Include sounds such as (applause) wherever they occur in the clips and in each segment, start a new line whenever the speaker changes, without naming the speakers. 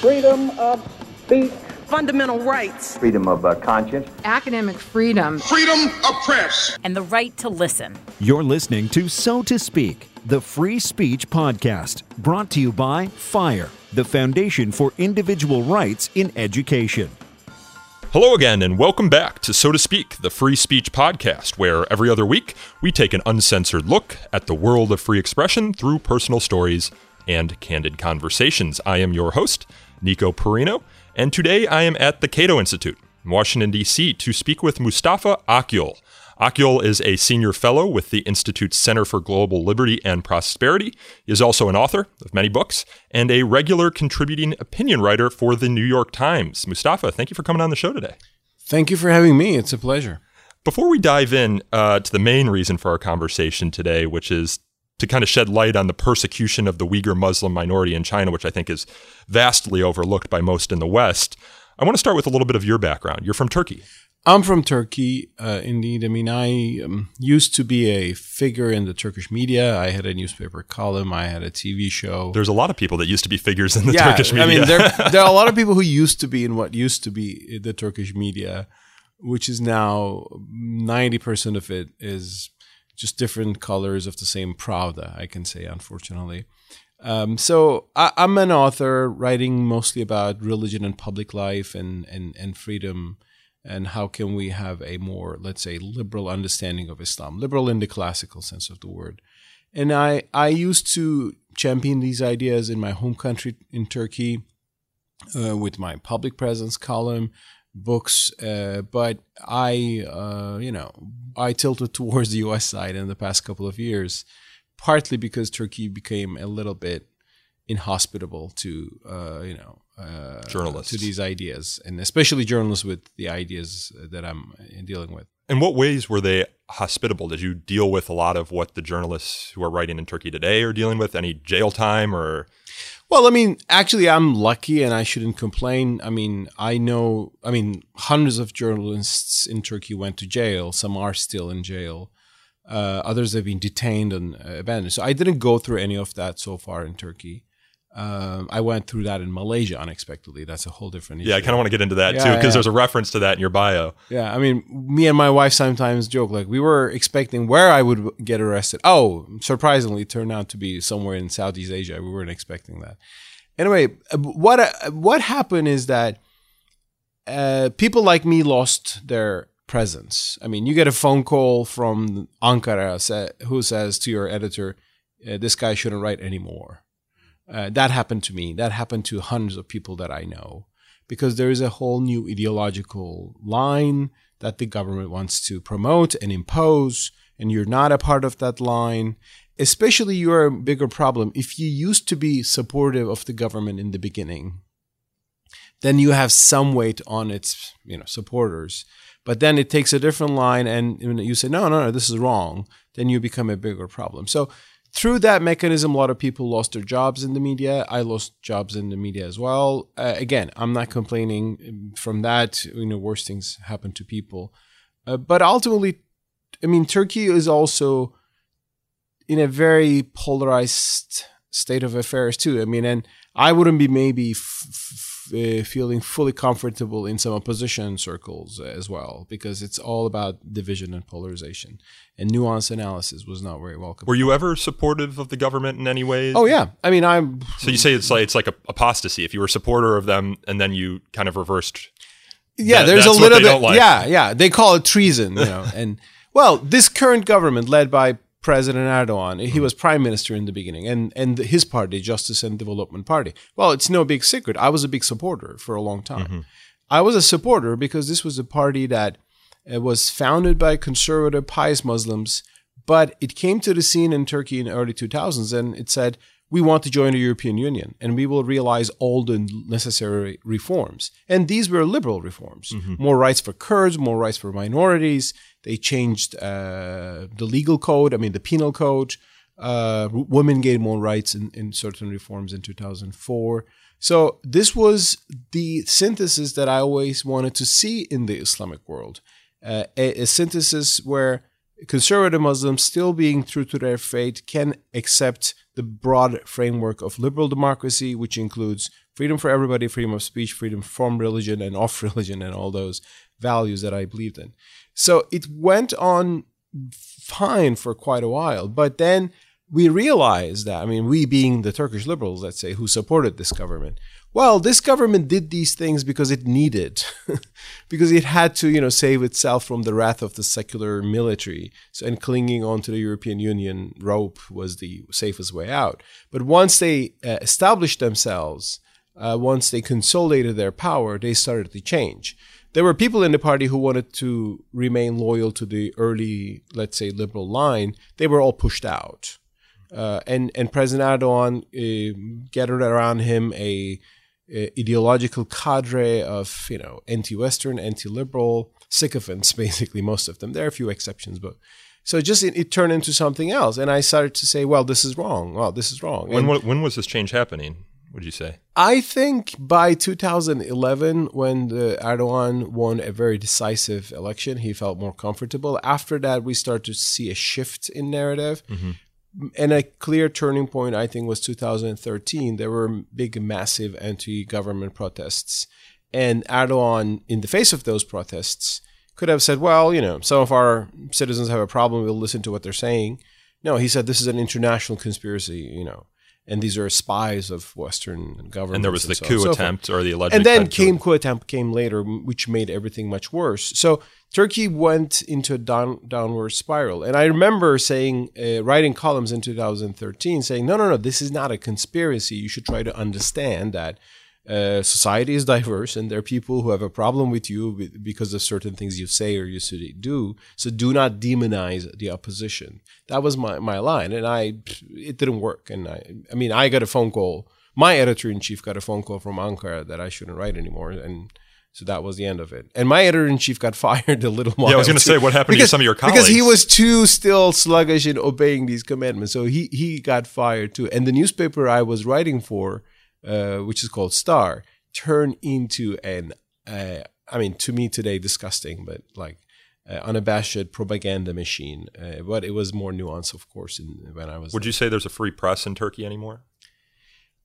freedom of speech,
fundamental rights,
freedom of uh, conscience,
academic freedom,
freedom of press,
and the right to listen.
You're listening to So to Speak, the free speech podcast, brought to you by FIRE, the Foundation for Individual Rights in Education.
Hello again, and welcome back to So to Speak, the free speech podcast, where every other week we take an uncensored look at the world of free expression through personal stories and candid conversations. I am your host, Nico Perino, and today I am at the Cato Institute in Washington, D.C. to speak with Mustafa Akyol. Akyol is a senior fellow with the Institute's Center for Global Liberty and Prosperity. He is also an author of many books and a regular contributing opinion writer for the New York Times. Mustafa, thank you for coming on the show today.
Thank you for having me. It's a pleasure.
Before we dive in uh, to the main reason for our conversation today, which is to kind of shed light on the persecution of the Uyghur Muslim minority in China, which I think is vastly overlooked by most in the West. I want to start with a little bit of your background. You're from Turkey.
I'm from Turkey, uh, indeed. I mean, I um, used to be a figure in the Turkish media. I had a newspaper column. I had a TV show.
There's a lot of people that used to be figures in the yeah, Turkish media.
I mean, there, (laughs) there are a lot of people who used to be in what used to be the Turkish media, which is now 90% of it is just different colors of the same Pravda, I can say, unfortunately. Um, so I, am an author writing mostly about religion and public life and, and, and freedom and how can we have a more, let's say, liberal understanding of Islam, liberal in the classical sense of the word. And I, I used to champion these ideas in my home country in Turkey uh, with my public presence column, books, uh, but I, uh, you know, I tilted towards the U.S. side in the past couple of years, partly because Turkey became a little bit inhospitable to, uh, you know, uh,
journalists
to these ideas, and especially journalists with the ideas that I'm dealing with.
In what ways were they hospitable? Did you deal with a lot of what the journalists who are writing in Turkey today are dealing with? Any jail time or
well, I mean, actually, I'm lucky and I shouldn't complain. I mean, I know, I mean, hundreds of journalists in Turkey went to jail. Some are still in jail. Uh, others have been detained and abandoned. So I didn't go through any of that so far in Turkey. Um, I went through that in Malaysia unexpectedly. That's a whole different issue.
Yeah, I kind of want to get into that yeah, too because yeah. there's a reference to that in your bio.
Yeah, I mean, me and my wife sometimes joke like we were expecting where I would get arrested. Oh, surprisingly, turned out to be somewhere in Southeast Asia. We weren't expecting that. Anyway, uh, what uh, what happened is that uh, people like me lost their presence. I mean, you get a phone call from Ankara who says to your editor, uh, "This guy shouldn't write anymore." Uh, that happened to me. That happened to hundreds of people that I know because there is a whole new ideological line that the government wants to promote and impose, and you're not a part of that line. Especially, you're a bigger problem if you used to be supportive of the government in the beginning. Then you have some weight on its, you know, supporters. But then it takes a different line, and you say, "No, no, no, this is wrong." Then you become a bigger problem. So through that mechanism, a lot of people lost their jobs in the media. I lost jobs in the media as well. Uh, again, I'm not complaining from that. You know, worse things happen to people. Uh, but ultimately, I mean, Turkey is also in a very polarized state of affairs too. I mean, and I wouldn't be maybe f- uh, feeling fully comfortable in some opposition circles as well because it's all about division and polarization. And nuance analysis was not very welcome.
Were you ever supportive of the government in any way?
Oh yeah. I mean i'm
so you say it's like it's like a apostasy. If you were a supporter of them and then you kind of reversed
yeah that, there's a little bit like. yeah yeah. They call it treason you know and well this current government led by President Erdogan. He was prime minister in the beginning, and and his party, Justice and Development Party. Well, it's no big secret. I was a big supporter for a long time. Mm-hmm. I was a supporter because this was a party that uh, was founded by conservative, pious Muslims, but it came to the scene in Turkey in the early 2000s, and it said we want to join the European Union and we will realize all the necessary reforms. And these were liberal reforms mm-hmm. more rights for Kurds, more rights for minorities. They changed uh, the legal code, I mean, the penal code. Uh, women gained more rights in, in certain reforms in 2004. So, this was the synthesis that I always wanted to see in the Islamic world uh, a, a synthesis where conservative Muslims, still being true to their faith, can accept the broad framework of liberal democracy, which includes freedom for everybody, freedom of speech, freedom from religion and (laughs) off religion, and all those values that I believed in. So it went on fine for quite a while. But then we realized that, I mean, we being the Turkish liberals, let's say, who supported this government, well, this government did these things because it needed, (laughs) because it had to, you know, save itself from the wrath of the secular military. So, and clinging on to the European Union rope was the safest way out. But once they uh, established themselves, uh, once they consolidated their power, they started to change. There were people in the party who wanted to remain loyal to the early, let's say, liberal line. They were all pushed out. Uh, and, and President Erdogan uh, gathered around him a, a, ideological cadre of, you know, anti-Western, anti-liberal sycophants, (laughs) basically, most of them. There are a few exceptions, but so just it, it, turned into something else. And I started to say, well, this is wrong. Well, this is wrong.
When, when was this change happening? Would you say?
I think by 2011, when Erdogan won a very decisive election, he felt more comfortable. After that, we start to see a shift in narrative. Mm-hmm. And a clear turning point, I think, was 2013. There were big, massive anti government protests. And Erdogan, in the face of those protests, could have said, well, you know, some of our citizens have a problem. We'll listen to what they're saying. No, he said this is an international conspiracy, you know and these are spies of Western governments.
And there was the
so
coup
so
attempt or the alleged.
And then came coup attempt came later, which made everything much worse. So Turkey went into a down, downward spiral. And I remember saying, uh, writing columns in 2013, saying, no, no, no, this is not a conspiracy. You should try to understand that uh, society is diverse and there are people who have a problem with you because of certain things you say or you do. So do not demonize the opposition. That was my, my line. And I, it didn't work. And I, I mean, I got a phone call. My editor in chief got a phone call from Ankara that I shouldn't write anymore. And so that was the end of it. And my editor in chief got (laughs) fired a little while.
Yeah, I was going to say, what happened because, to some of your colleagues?
Because he was too still sluggish in obeying these commandments. So he, he got fired too. And the newspaper I was writing for, uh, which is called Star, turn into an, uh, I mean, to me today, disgusting, but like uh, unabashed propaganda machine. Uh, but it was more nuanced, of course, in, when I was.
Would there. you say there's a free press in Turkey anymore?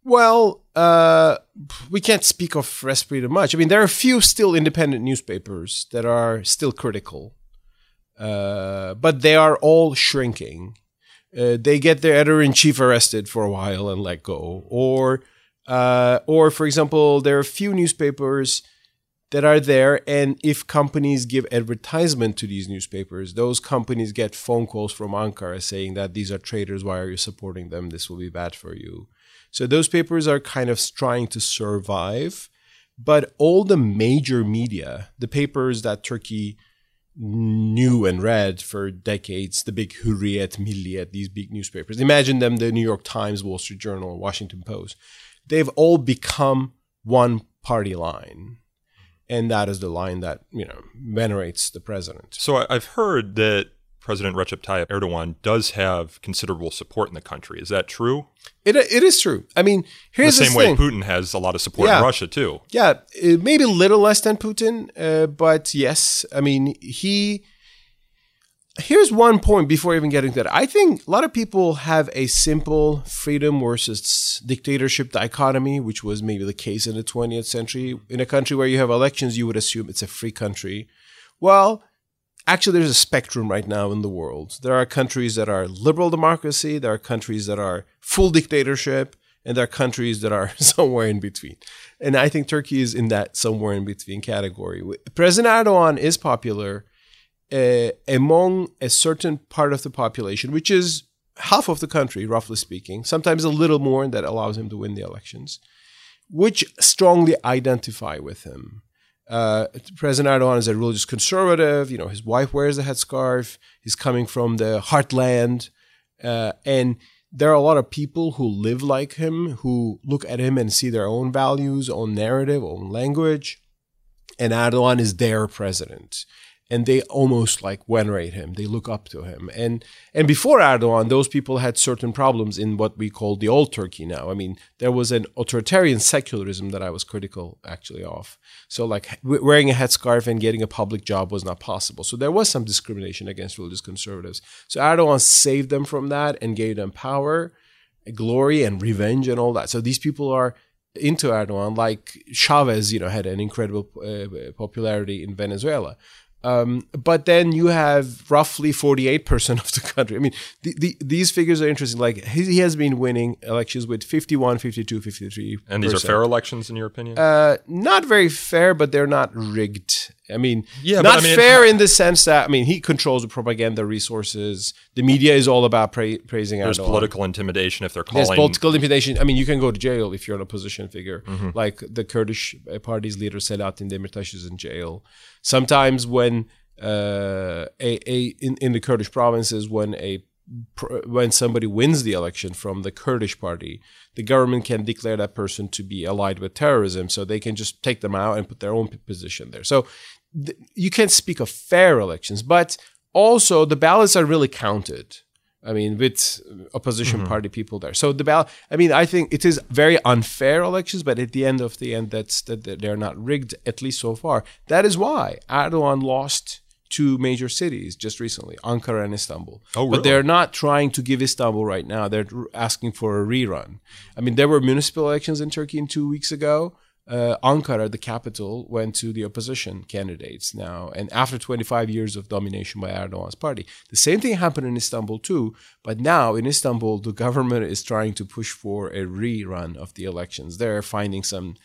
Well, uh, we can't speak of press freedom much. I mean, there are a few still independent newspapers that are still critical, uh, but they are all shrinking. Uh, they get their editor in chief arrested for a while and let go, or uh, or, for example, there are a few newspapers that are there, and if companies give advertisement to these newspapers, those companies get phone calls from Ankara saying that these are traitors. Why are you supporting them? This will be bad for you. So those papers are kind of trying to survive. But all the major media, the papers that Turkey knew and read for decades, the big Hurriyet, Milliyet, these big newspapers. Imagine them the New York Times, Wall Street Journal, Washington Post they've all become one party line. And that is the line that, you know, venerates the president.
So I've heard that President Recep Tayyip Erdogan does have considerable support in the country. Is that true?
It, it is true. I mean, here's
the same way
thing.
Putin has a lot of support yeah. in Russia too.
Yeah, maybe a little less than Putin, uh, but yes. I mean, he here's one point before even getting to that. I think a lot of people have a simple freedom versus dictatorship dichotomy, which was maybe the case in the 20th century. In a country where you have elections, you would assume it's a free country. Well, actually, there's a spectrum right now in the world. There are countries that are liberal democracy, there are countries that are full dictatorship, and there are countries that are (laughs) somewhere in between. And I think Turkey is in that somewhere in between category. President Erdogan is popular uh, among a certain part of the population, which is half of the country, roughly speaking, sometimes a little more, that allows him to win the elections, which strongly identify with him. Uh, President Erdogan is a religious conservative. You know, his wife wears a headscarf. He's coming from the heartland, uh, and there are a lot of people who live like him, who look at him and see their own values, own narrative, own language. And Erdogan is their president and they almost like venerate him. They look up to him. And and before Erdogan, those people had certain problems in what we call the old Turkey now. I mean, there was an authoritarian secularism that I was critical actually of. So like wearing a headscarf and getting a public job was not possible. So there was some discrimination against religious conservatives. So Erdogan saved them from that and gave them power, glory, and revenge and all that. So these people are into Erdogan, like Chavez, you know, had an incredible uh, popularity in Venezuela. Um, but then you have roughly 48% of the country. I mean, the, the, these figures are interesting. Like he, he, has been winning elections with 51, 52, 53.
And these are fair elections, in your opinion?
Uh, not very fair, but they're not rigged. I mean, yeah, not I mean, fair in the sense that I mean he controls the propaganda resources. The media is all about pra- praising.
There's
Erdogan.
political intimidation if they're calling.
There's political intimidation. I mean, you can go to jail if you're an opposition figure. Mm-hmm. Like the Kurdish party's leader Selahattin Demirtas is in jail. Sometimes when uh, a, a in, in the Kurdish provinces when a when somebody wins the election from the Kurdish party, the government can declare that person to be allied with terrorism, so they can just take them out and put their own position there. So you can't speak of fair elections, but also the ballots are really counted. I mean, with opposition mm-hmm. party people there. So the ballot. I mean, I think it is very unfair elections, but at the end of the end, that's that they're not rigged, at least so far. That is why Erdogan lost two major cities just recently, Ankara and Istanbul.
Oh, really?
But they're not trying to give Istanbul right now. They're asking for a rerun. I mean, there were municipal elections in Turkey in two weeks ago. Uh, Ankara, the capital, went to the opposition candidates now, and after 25 years of domination by Erdogan's party, the same thing happened in Istanbul too. But now in Istanbul, the government is trying to push for a rerun of the elections. They're finding some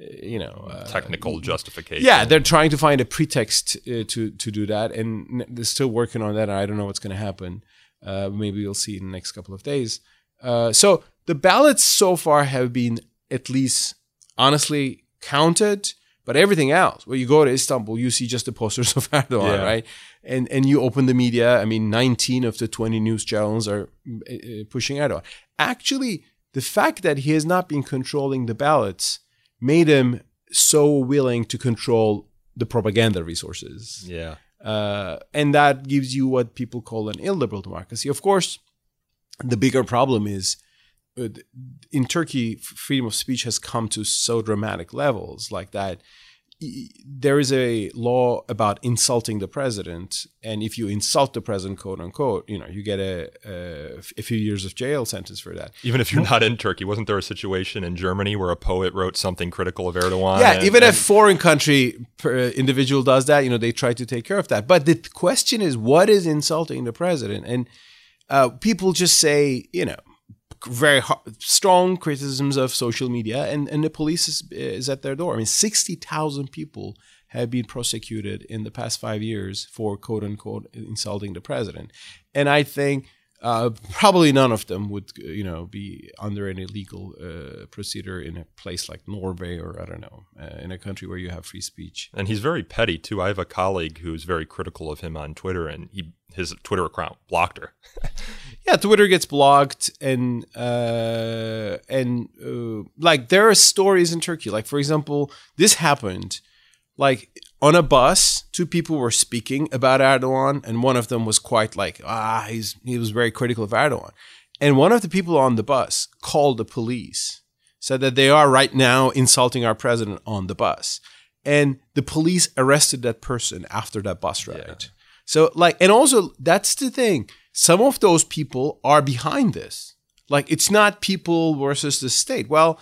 uh, you know uh,
technical justification.
Yeah, they're trying to find a pretext uh, to to do that, and they're still working on that. I don't know what's going to happen. Uh, maybe we'll see in the next couple of days. Uh, so the ballots so far have been at least honestly counted, but everything else. When you go to Istanbul, you see just the posters (laughs) of Erdogan, yeah. right? And and you open the media. I mean, 19 of the 20 news channels are uh, pushing Erdogan. Actually, the fact that he has not been controlling the ballots made him so willing to control the propaganda resources.
Yeah.
Uh, and that gives you what people call an illiberal democracy. Of course, the bigger problem is uh, in Turkey, freedom of speech has come to so dramatic levels like that there is a law about insulting the president, and if you insult the president, quote unquote, you know, you get a, a, a, few years of jail sentence for that.
Even if you're not in Turkey, wasn't there a situation in Germany where a poet wrote something critical of Erdogan?
Yeah, and, even and, a foreign country individual does that, you know, they try to take care of that. But the question is, what is insulting the president? And uh, people just say, you know, very strong criticisms of social media, and, and the police is, is at their door. I mean, 60,000 people have been prosecuted in the past five years for quote unquote insulting the president. And I think uh, probably none of them would, you know, be under any legal uh, procedure in a place like Norway or I don't know, uh, in a country where you have free speech.
And he's very petty too. I have a colleague who's very critical of him on Twitter, and he his Twitter account blocked her. (laughs)
yeah, Twitter gets blocked, and uh, and uh, like there are stories in Turkey. Like for example, this happened. Like on a bus, two people were speaking about Erdogan, and one of them was quite like, ah, he's he was very critical of Erdogan. And one of the people on the bus called the police, said that they are right now insulting our president on the bus. And the police arrested that person after that bus ride. Yeah. So, like, and also that's the thing. Some of those people are behind this. Like, it's not people versus the state. Well,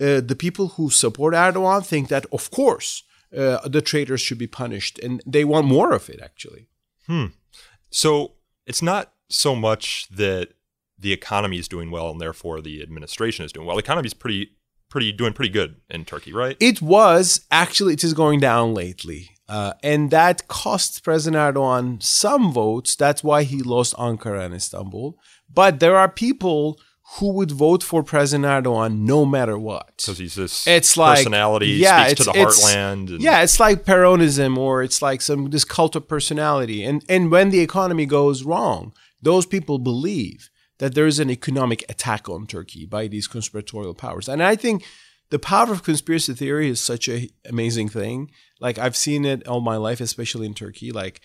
uh, the people who support Erdogan think that, of course, uh, the traitors should be punished, and they want more of it. Actually.
Hmm. So it's not so much that the economy is doing well and therefore the administration is doing well. The economy is pretty, pretty doing pretty good in Turkey, right?
It was actually. It is going down lately. Uh, and that cost President Erdogan some votes. That's why he lost Ankara and Istanbul. But there are people who would vote for President Erdogan no matter what.
Because he's this it's personality, like, yeah, speaks to the heartland.
And... Yeah, it's like Peronism or it's like some this cult of personality. And and when the economy goes wrong, those people believe that there is an economic attack on Turkey by these conspiratorial powers. And I think the power of conspiracy theory is such a amazing thing. Like I've seen it all my life, especially in Turkey. Like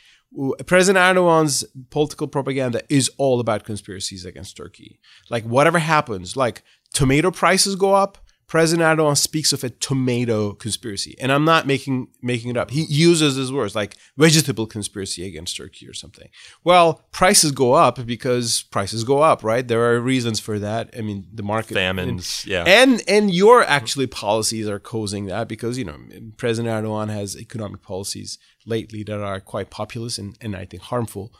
President Erdogan's political propaganda is all about conspiracies against Turkey. Like whatever happens, like tomato prices go up, President Erdogan speaks of a tomato conspiracy, and I'm not making making it up. He uses his words like vegetable conspiracy against Turkey or something. Well, prices go up because prices go up, right? There are reasons for that. I mean, the market
Famines,
and,
yeah.
and and your actually policies are causing that because you know President Erdogan has economic policies lately that are quite populist and and I think harmful.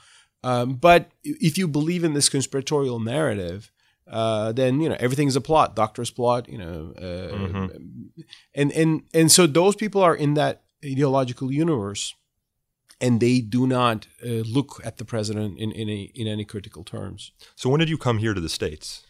Um, but if you believe in this conspiratorial narrative uh, then you know everything's a plot, doctor's plot, you know, uh,
Mm-hmm.
and and and so those people are in that ideological universe, and they do not uh, look at the president in in, a, in any critical terms.
So when did you come here to the states?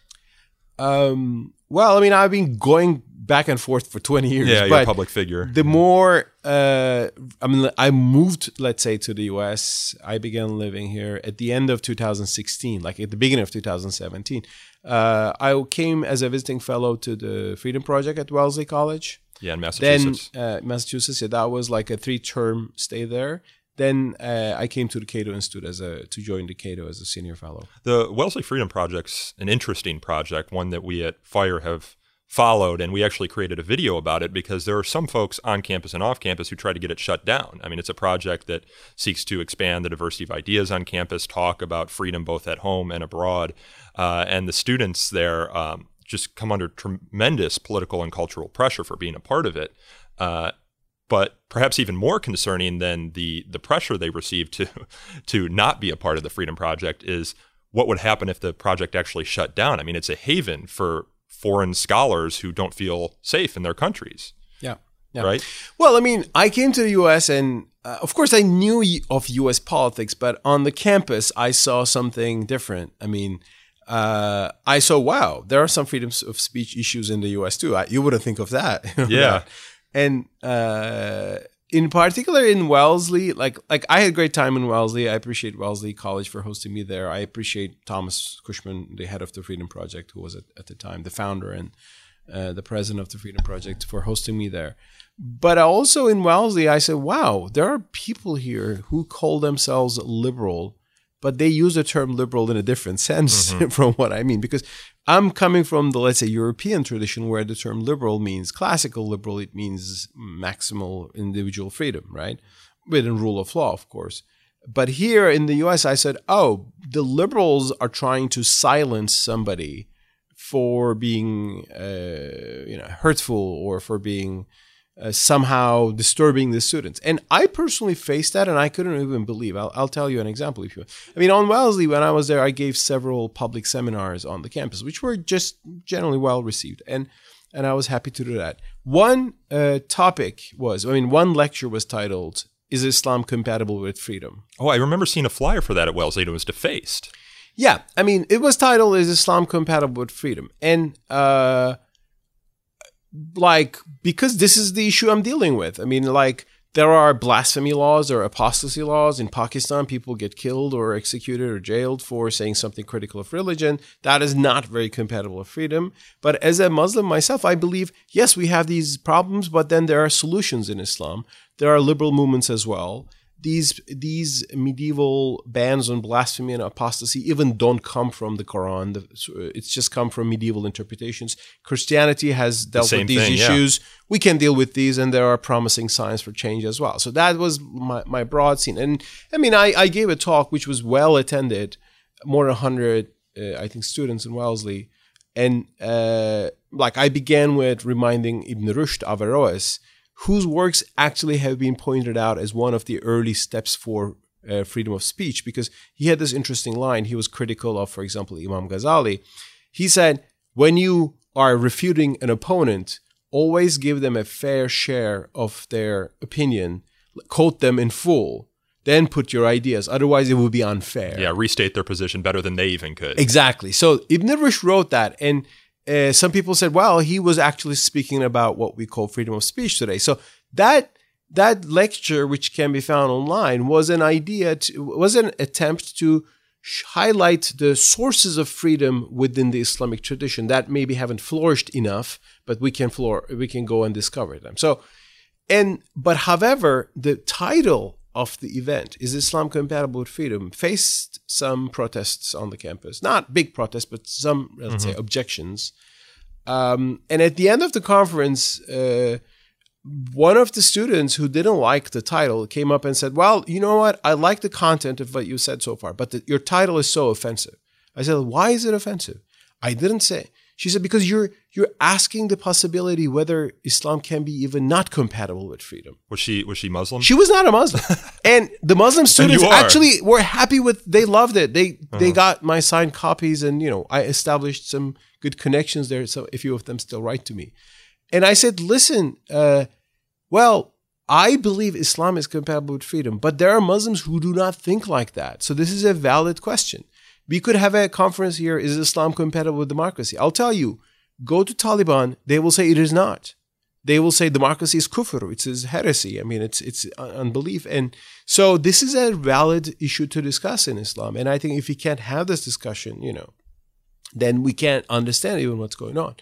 Um, well, I mean, I've been going back and forth for twenty years.
Yeah, you're a public figure.
the more uh, I mean, I moved, let's say, to the U.S. I began living here at the end of 2016, like at the beginning of 2017. Uh, I came as a visiting fellow to the Freedom Project at Wellesley College.
yeah, in
Then
Massachusetts.
uh, Massachusetts, yeah, that was like a three-term stay there. Then uh, I came to the Cato Institute as a to join the Cato as a senior fellow.
The Wellesley Freedom Project's an interesting project, one that we at Fire have followed, and we actually created a video about it because there are some folks on campus and off campus who try to get it shut down. I mean, it's a project that seeks to expand the diversity of ideas on campus, talk about freedom both at home and abroad, uh, and the students there um, just come under tremendous political and cultural pressure for being a part of it. Uh, but perhaps even more concerning than the the pressure they receive to (laughs) to not be a part of the Freedom Project is what would happen if the project actually shut down. I mean, it's a haven for foreign scholars who don't feel safe in their countries,
Yeah. Yeah.
right?
Well, I mean, I came to the U.S. and, uh, of course, I knew of U.S. politics, but on the campus, I saw something different. I mean, uh, I saw, wow, there are some freedoms of speech issues in the U.S. too. I, you wouldn't think of that. (laughs)
Yeah.
And uh, in particular in Wellesley, like like I had a great time in Wellesley. I appreciate Wellesley College for hosting me there. I appreciate Thomas Cushman, the head of the Freedom Project, who was at, at the time the founder and uh, the president of the Freedom Project, for hosting me there. But also in Wellesley, I said, wow, there are people here who call themselves liberal, but they use the term liberal in a different sense (laughs) from what I mean. Because I'm coming from the, let's say, European tradition where the term liberal means classical liberal, it means maximal individual freedom, right? Within rule of law, of course. But here in the US, I said, oh, the liberals are trying to silence somebody for being, uh, you know, hurtful or for being uh, somehow disturbing the students. And I personally faced that, and I couldn't even believe. I'll, I'll tell you an example if you. Want. I mean, on Wellesley, when I was there, I gave several public seminars on the campus, which were just generally well received, and and I was happy to do that. One uh, topic was, I mean, one lecture was titled "Is Islam compatible with freedom?"
Oh, I remember seeing a flyer for that at Wellesley. and It was defaced.
Yeah, I mean, it was titled "Is Islam compatible with freedom?" and uh, like because this is the issue I'm dealing with. I mean, like there are blasphemy laws or apostasy laws in Pakistan. People get killed or executed or jailed for saying something critical of religion. That is not very compatible with freedom. But as a Muslim myself, I believe yes, we have these problems, but then there are solutions in Islam. There are liberal movements as well these these medieval bans on blasphemy and apostasy even don't come from the Quran. The, it's just come from medieval interpretations. Christianity has dealt
same
with these
thing, yeah.
issues. We can deal with these, and there are promising signs for change as well. So that was my, my broad scene. And I mean, I, I gave a talk which was well attended, more than hundred, uh, I think, students in Wellesley, and uh, like I began with reminding Ibn Rushd Averroes whose works actually have been pointed out as one of the early steps for uh, freedom of speech because he had this interesting line. He was critical of, for example, Imam Ghazali. He said, when you are refuting an opponent, always give them a fair share of their opinion, quote them in full, then put your ideas. Otherwise, it will be unfair.
Yeah, restate their position better than they even could.
Exactly. So Ibn Rushd wrote that, and uh, some people said, well, he was actually speaking about what we call freedom of speech today. So that that lecture, which can be found online, was an idea, to, was an attempt to highlight the sources of freedom within the Islamic tradition that maybe haven't flourished enough, but we can floor we can go and discover them. So, and but however, the title of the event is Islam compatible with freedom faced some protests on the campus, not big protests, but some let's say objections. Um, and at the end of the conference. Uh, one of the students who didn't like the title came up and said, Well, you know what? I like the content of what you said so far, but the, your title is so offensive. I said, Why is it offensive? I didn't say. She said, Because you're you're asking the possibility whether Islam can be even not compatible with freedom.
Was she was she Muslim?
She was not a Muslim. (laughs) and the Muslim students actually were happy with they loved it. They they got my signed copies and you know, I established some good connections there. So a few of them still write to me. And I said, listen, uh, well, I believe Islam is compatible with freedom, but there are Muslims who do not think like that. So this is a valid question. We could have a conference here. Is Islam compatible with democracy? I'll tell you, go to Taliban. They will say it is not. They will say democracy is kufr. It's is heresy. I mean, it's it's unbelief. And so this is a valid issue to discuss in Islam. And I think if we can't have this discussion, you know, then we can't understand even what's going on.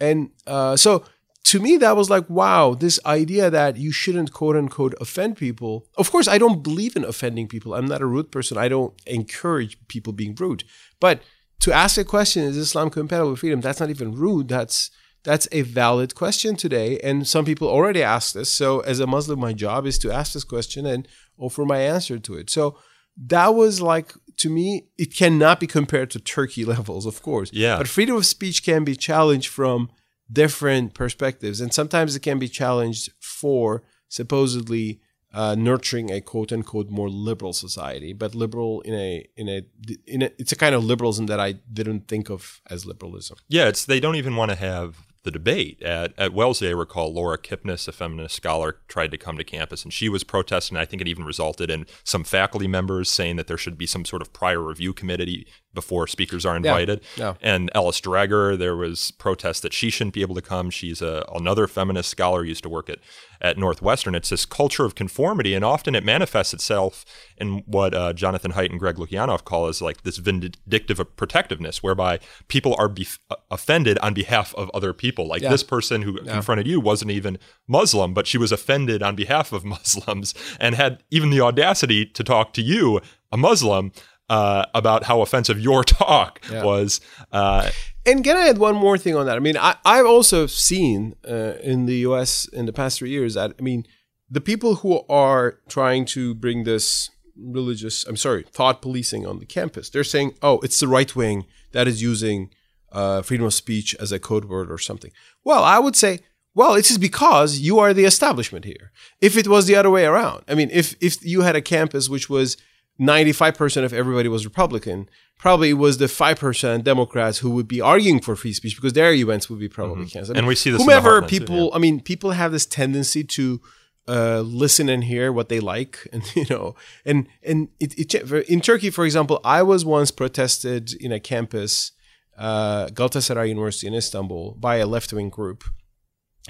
And uh, so to me, that was like, wow, this idea that you shouldn't quote unquote offend people. Of course, I don't believe in offending people. I'm not a rude person. I don't encourage people being rude. But to ask a question, is Islam compatible with freedom? That's not even rude. That's that's a valid question today. And some people already ask this. So as a Muslim, my job is to ask this question and offer my answer to it. So that was like to me, it cannot be compared to Turkey (laughs) levels, of course.
Yeah.
But freedom of speech can be challenged from different perspectives, and sometimes it can be challenged for supposedly uh, nurturing a quote unquote more liberal society, but liberal in a in a in a it's a kind of liberalism that I didn't think of as liberalism.
Yeah, it's they don't even want to have the debate at at Wellesley. I recall Laura Kipnis, a feminist scholar, tried to come to campus, and she was protesting. I think it even resulted in some faculty members saying that there should be some sort of prior review committee before speakers are invited.
yeah.
And Alice Dreger, there was protest that she shouldn't be able to come. She's a, another feminist scholar, used to work at at Northwestern. It's this culture of conformity, and often it manifests itself in what uh, Jonathan Haidt and Greg Lukianoff call as like this vindictive protectiveness, whereby people are bef- offended on behalf of other people. Like
Yeah.
this person who confronted you wasn't even Muslim, but she was offended on behalf of (laughs) Muslims and had even the audacity to talk to you, a Muslim. Uh, about how offensive your (laughs) talk
Yeah.
was, uh,
And can I add one more thing on that? I mean, I, I've also seen uh, in the US in the past three years that, I mean, the people who are trying to bring this religious, I'm sorry, thought policing on the campus, they're saying, oh, it's the right wing that is using uh, freedom of speech as a code word or something. Well, I would say, well, it is because you are the establishment here. If it was the other way around, I mean, if if you had a campus which was 95% of everybody was Republican, probably it was the 5% Democrats who would be arguing for free speech because their events would be probably canceled. I
Mm-hmm. And we see this
Whomever
heartland, too,
people, I mean, people have this tendency to uh, listen and hear what they like, and (laughs) you know, and and it, it in Turkey, for example, I was once protested in a campus, uh, Galatasaray University in Istanbul, by a left wing group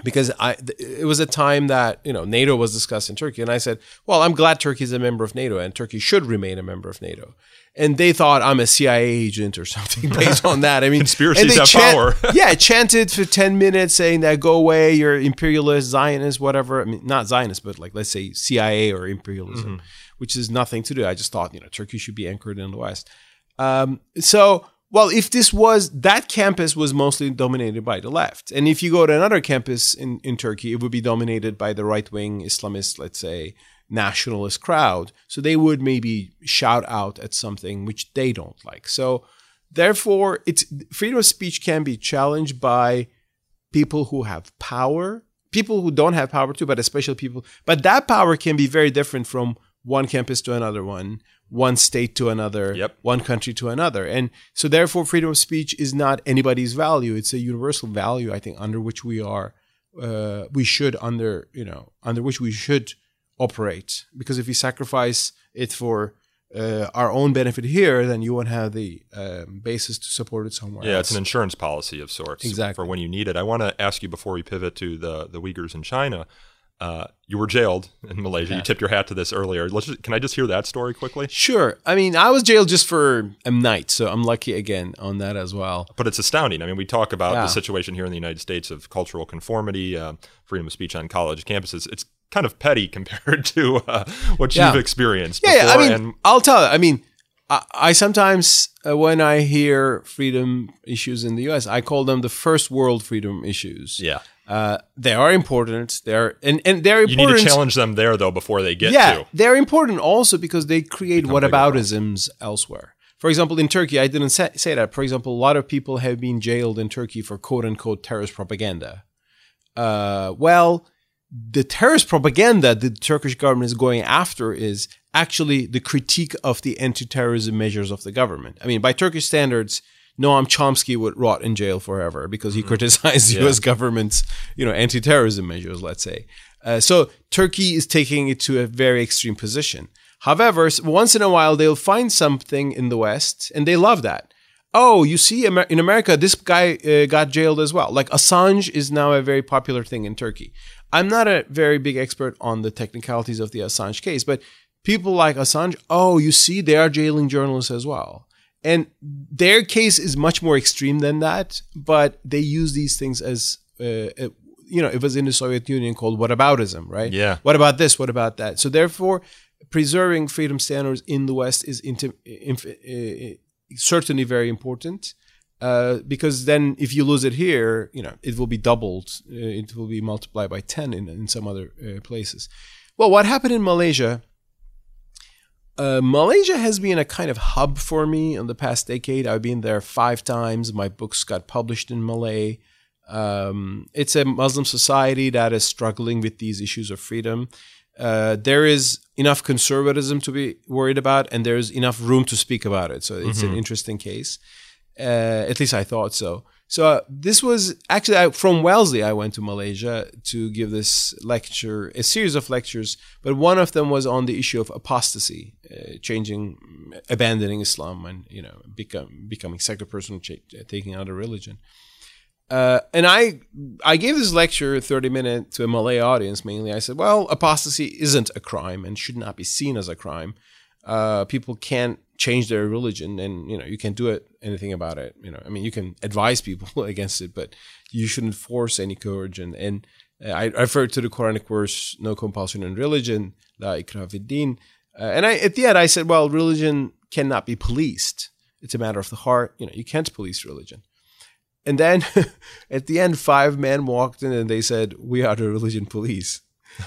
because I it was a time that you know NATO was discussed in Turkey, and I said, "Well, I'm glad Turkey is a member of NATO, and Turkey should remain a member of NATO." And they thought I'm a CIA agent or (laughs) something based on that. I mean,
Conspiracies have
chant-
power. (laughs)
yeah, chanted for ten minutes saying that go away, you're imperialist, Zionist, whatever. I mean, not Zionist, but like let's say CIA or imperialism, which is nothing to do. I just thought you know Turkey should be anchored in the West. Um, so, well, if this was that campus was mostly dominated by the left, and if you go to another campus in, in Turkey, it would be dominated by the right wing Islamist, let's say, nationalist crowd. So they would maybe shout out at something which they don't like. So therefore, it's freedom of speech can be challenged by people who have power, people who don't have power too, but especially people. But that power can be very different from one campus to another one, one state to another,
Yep.
one country to another. And so therefore freedom of speech is not anybody's value. It's a universal value, I think, under which we are uh, we should under, you know, under which we should operate. Because if we sacrifice it for uh, our own benefit here, then you won't have the um, basis to support it somewhere
Yeah,
else.
it's an insurance policy of sorts
Exactly.
for when you need it. I want to ask you before we pivot to the the Uyghurs in China. Uh, you were jailed in Malaysia. You tipped your hat to this earlier. Let's just, can I just hear that story quickly?
Sure. I mean, I was jailed just for a night, so I'm lucky again on that as well.
But it's astounding. I mean, we talk about
Yeah.
the situation here in the United States of cultural conformity, uh, freedom of speech on college campuses. It's kind of petty (laughs) compared to uh, what
Yeah.
you've experienced.
Yeah, yeah. I mean,
and
I'll tell you. I mean, I, I sometimes uh, when I hear freedom issues in the U.S., I call them the first world freedom issues.
yeah,
Uh, they are important. They're and and they're important.
you need to challenge them there though before they get
yeah,
to.
they're important also because they create
Become
whataboutisms elsewhere. For example, in Turkey, I didn't say, say that. For example, a lot of people have been jailed in Turkey for quote unquote terrorist propaganda. Uh, well, the terrorist propaganda the Turkish government is going after is actually the critique of the anti-terrorism measures of the government. I mean, by Turkish standards, Noam Chomsky would rot in jail forever because he criticized the U.S. government's, you know, anti-terrorism measures. Let's say. Uh, so Turkey is taking it to a very extreme position. However, once in a while they'll find something in the West, and they love that. Oh, you see, in America, this guy uh, got jailed as well. Like Assange is now a very popular thing in Turkey. I'm not a very big expert on the technicalities of the Assange case, but people like Assange, oh, you see, they are jailing journalists as well. And their case is much more extreme than that, but they use these things as, uh, uh, you know, it was in the Soviet Union called whataboutism, right?
Yeah.
What about this? What about that? So therefore, preserving freedom standards in the West is inti- inf- uh, certainly very important. Uh, because then, if you lose it here, you know it will be doubled. Uh, it will be multiplied by ten in, in some other uh, places. Well, what happened in Malaysia? Uh, Malaysia has been a kind of hub for me in the past decade. I've been there five times. My books got published in Malay. Um, it's a Muslim society that is struggling with these issues of freedom. Uh, there is enough conservatism to be worried about, and there's enough room to speak about it. So it's an interesting case. Uh, at least I thought so. So uh, this was actually I, from Wellesley. I went to Malaysia to give this lecture, a series of lectures, but one of them was on the issue of apostasy, uh, changing, abandoning Islam, and you know, become, becoming secular person, taking out a religion. Uh, and I I gave this lecture 30 minute to a Malay audience mainly. I said, well, apostasy isn't a crime and should not be seen as a crime. Uh, people can't change their religion, and you know you can't do it anything about it. You know, I mean, you can advise people (laughs) against it, but you shouldn't force any coercion. And uh, I refer to the Quranic verse, "No compulsion in religion, la ikraha fid din." Uh, and I at the end I said, well, religion cannot be policed. It's a matter of the heart. You know, you can't police religion. And then (laughs) at the end, five men walked in and they said, We are the religion police.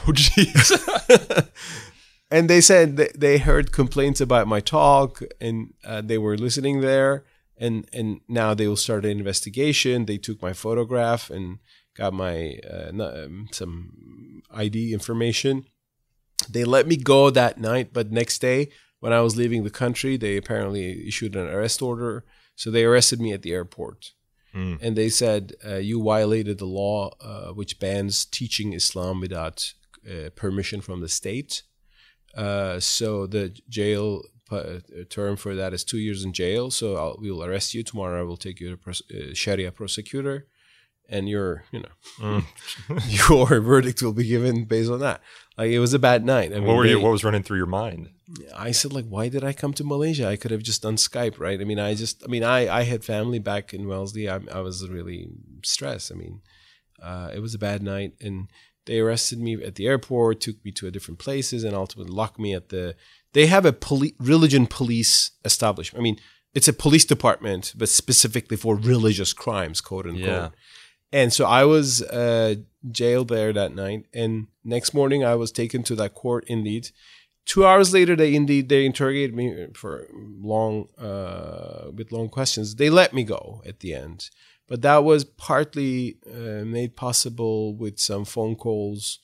Oh, jeez. (laughs)
And they said they heard complaints about my talk and uh, they were listening there. And, and now they will start an investigation. They took my photograph and got my uh, um, some ID information. They let me go that night, but next day when I was leaving the country, they apparently issued an arrest order. So they arrested me at the airport. And they said, uh, You violated the law uh, which bans teaching Islam without uh, permission from the state. Uh, so the jail uh, term for that is two years in jail. So I'll, we'll arrest you tomorrow. I will take you to pros- uh, Sharia prosecutor, and your you know (laughs) your verdict will be given based on that. Like it was a bad night. I mean,
what were you? What was running through your mind?
I said like, why did I come to Malaysia? I could have just done Skype, right? I mean, I just, I mean, I I had family back in Wellesley. I, I was really stressed. I mean, uh, it was a bad night, and they arrested me at the airport, took me to a different places, and ultimately locked me at the. They have a poli- religion police establishment. I mean, it's a police department, but specifically for religious crimes, quote unquote.
Yeah.
And so I was uh, jailed there that night, and next morning I was taken to that court indeed. Two hours later, they indeed they interrogated me for long, uh, with long questions. They let me go at the end, but that was partly uh, made possible with some phone calls.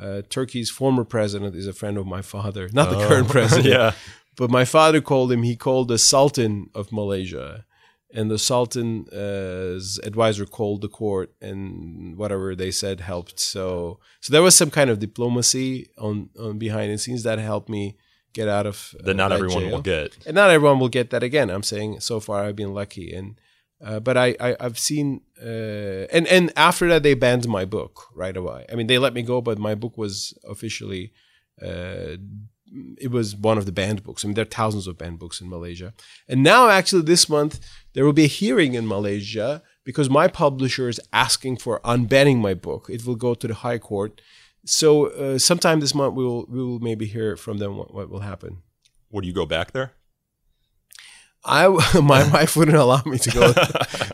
Uh, Turkey's former president is a friend of my father, not the current (laughs) president.
yeah.
But my father called him. He called the Sultan of Malaysia, and the Sultan's advisor called the court, and whatever they said helped. So, so there was some kind of diplomacy on, on behind the scenes that helped me get out of uh,
That not everyone
jail.
will get.
And not everyone will get that again. I'm saying so far I've been lucky, and Uh, but I, I I've seen uh, and and after that they banned my book right away. I mean they let me go, but my book was officially uh, it was one of the banned books. I mean there are thousands of banned books in Malaysia, and now actually this month there will be a hearing in Malaysia because my publisher is asking for unbanning my book. It will go to the High Court. So uh, sometime this month we will we will maybe hear from them what, what will happen.
Would you go back there?
I (laughs) my wife wouldn't allow me to go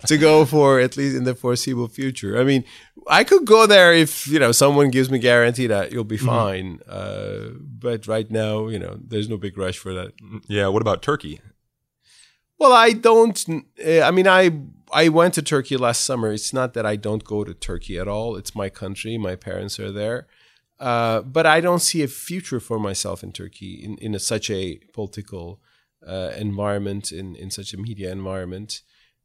to go (laughs) for at least in the foreseeable future. I mean, I could go there if you know someone gives me guarantee that you'll be fine. Uh, but right now, you know, there's no big rush for that.
Yeah. What about Turkey?
Well, I don't. Uh, I mean, I I went to Turkey last summer. It's not that I don't go to Turkey at all. It's my country. My parents are there. Uh, but I don't see a future for myself in Turkey in, in a, such a political uh, environment, in, in such a media environment.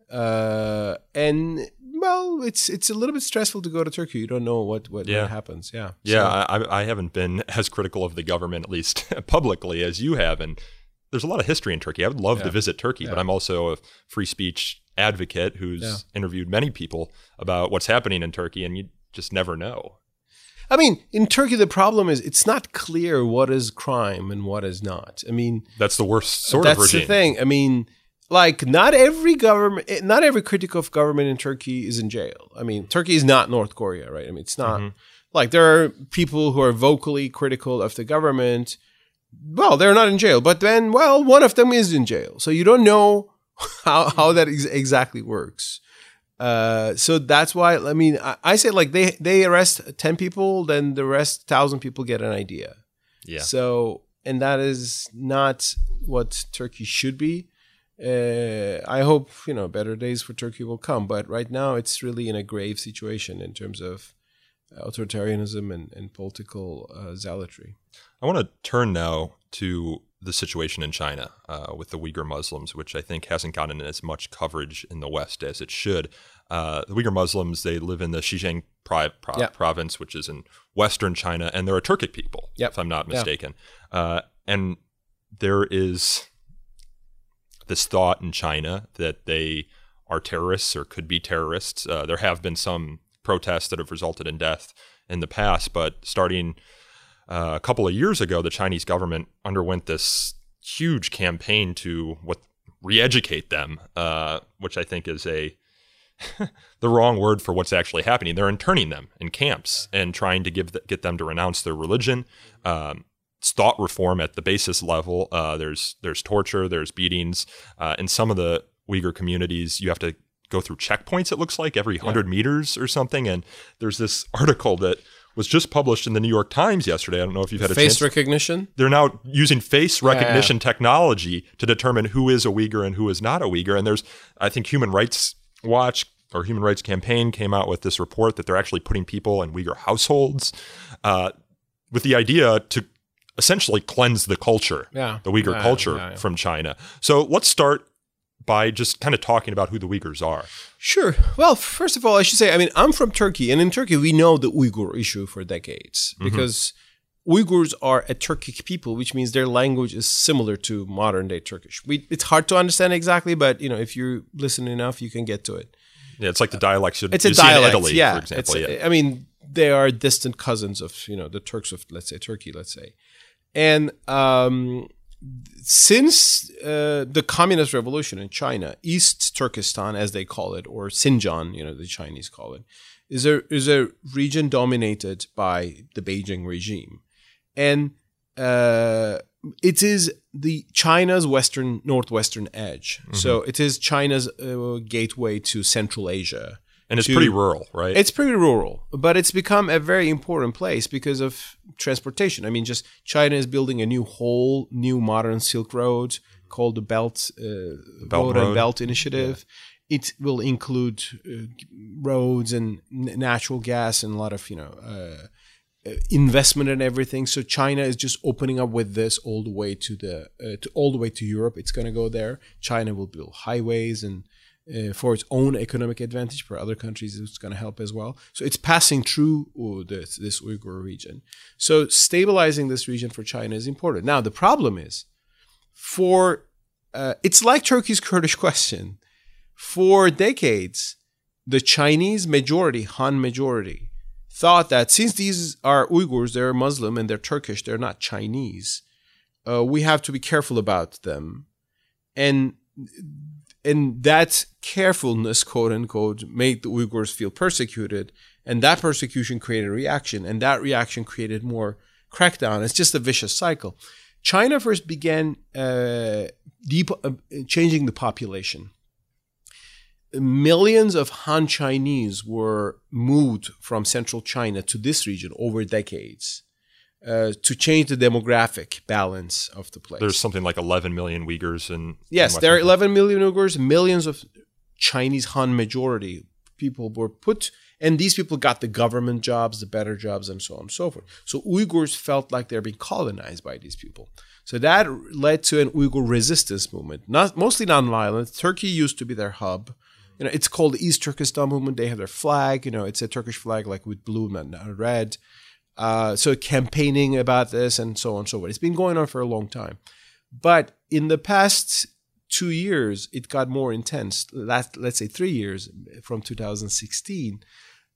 Uh, and well, it's it's a little bit stressful to go to Turkey. You don't know what what,
Yeah.
what happens. Yeah.
Yeah,
So-
I, I haven't been (laughs) as critical of the government, at least (laughs) publicly, as you have. And there's a lot of history in Turkey. I would love to visit Turkey, but I'm also a free speech advocate who's
Yeah.
interviewed many people about what's happening in Turkey, and you just never know.
I mean, in Turkey, the problem is it's not clear what is crime and what is not. I mean,
That's the worst sort
that's
of regime.
the thing. I mean, like not every government, eh, not every critic of government in Turkey is in jail. I mean, Turkey is not North Korea, right? I mean, it's not
Mm-hmm.
like there are people who are vocally critical of the government. Well, they're not in jail, but then, well, one of them is in jail, so you don't know (laughs) how how that ex- exactly works. Uh, so that's why I mean I, I say like they they arrest ten people, then the rest thousand people get an idea.
Yeah.
So, and that is not what Turkey should be. Uh, I hope you know better days for Turkey will come, but right now it's really in a grave situation in terms of authoritarianism and, and political uh, zealotry.
I want to turn now to the situation in China uh, with the Uyghur Muslims, which I think hasn't gotten as much coverage in the West as it should. Uh, the Uyghur Muslims, they live in the Xinjiang pri- pro-
Yeah.
province, which is in Western China, and they're a Turkic people,
Yep.
if I'm not
Yeah.
mistaken. Uh, and there is this thought in China that they are terrorists or could be terrorists. Uh, there have been some protests that have resulted in death in the past, but starting uh, a couple of years ago, the Chinese government underwent this huge campaign to what re-educate them, uh, which I think is a (laughs) the wrong word for what's actually happening. They're interning them in camps and trying to give the, get them to renounce their religion. Um, it's thought reform at the basis level. Uh, there's there's torture, there's beatings. Uh, in some of the Uyghur communities, you have to go through checkpoints. It looks like every hundred meters or something. And there's this (laughs) article that was just published in the New York Times yesterday. I don't know if you've had a
Face
chance
recognition.
they're now using face recognition technology to determine who is a Uyghur and who is not a Uyghur. And there's, I think, Human Rights Watch or Human Rights Campaign came out with this report that they're actually putting people in Uyghur households uh, with the idea to essentially cleanse the culture,
Yeah.
the Uyghur
Yeah,
culture
yeah, yeah.
from China. So let's start by just kind of talking about who the Uyghurs are.
Sure. Well, first of all, I should say, I mean, I'm from Turkey, and in Turkey, we know the Uyghur issue for decades because Uyghurs are a Turkic people, which means their language is similar to modern day Turkish. We, it's hard to understand exactly, but you know, if you listen enough, you can get to it.
Yeah, it's like the dialects you,
It's a dialect,
Italy,
yeah.
for example.
It's-
yeah.
I mean, they are distant cousins of you know the Turks of let's say Turkey, let's say, and um, since uh, the communist revolution in China, East Turkestan, as they call it, or Xinjiang, you know, the Chinese call it, is a is a region dominated by the Beijing regime, and uh, it is the China's western northwestern edge. So it is China's uh, gateway to Central Asia.
And it's
to-
pretty rural, right?
It's pretty rural, but it's become a very important place because of transportation. I mean, just China is building a new whole new modern Silk Road called the Belt, uh,
Belt
Road,
Road.
and Belt Initiative. It will include uh, roads and n- natural gas and a lot of you know uh, uh, investment and everything. So China is just opening up with this all the way to the uh, to all the way to Europe. It's going to go there. China will build highways and uh, for its own economic advantage. For other countries, it's going to help as well. So it's passing through this, this Uyghur region. So stabilizing this region for China is important. Now the problem is for uh, it's like Turkey's Kurdish question. For decades, the Chinese majority, Han majority, thought that since these are Uyghurs, they're Muslim and they're Turkish, they're not Chinese, uh, we have to be careful about them. And and that carefulness, quote unquote, made the Uyghurs feel persecuted, and that persecution created a reaction, and that reaction created more crackdown. It's just a vicious cycle. China first began uh, deep, uh, changing the population. Millions of Han Chinese were moved from central China to this region over decades uh, to change the demographic balance of the place.
There's something like 11 million Uyghurs in.
Yes,
in
there are 11 million Uyghurs, millions of Chinese Han majority people were put, and these people got the government jobs, the better jobs, and so on and so forth. So Uyghurs felt like they're being colonized by these people. So that led to an Uyghur resistance movement, not mostly nonviolent. Turkey used to be their hub. You know, it's called the East Turkestan movement. They have their flag. You know, it's a Turkish flag, like with blue and red. Uh, so campaigning about this and so on and so forth. It's been going on for a long time. But in the past two years, it got more intense. Last, let's say three years from 2016,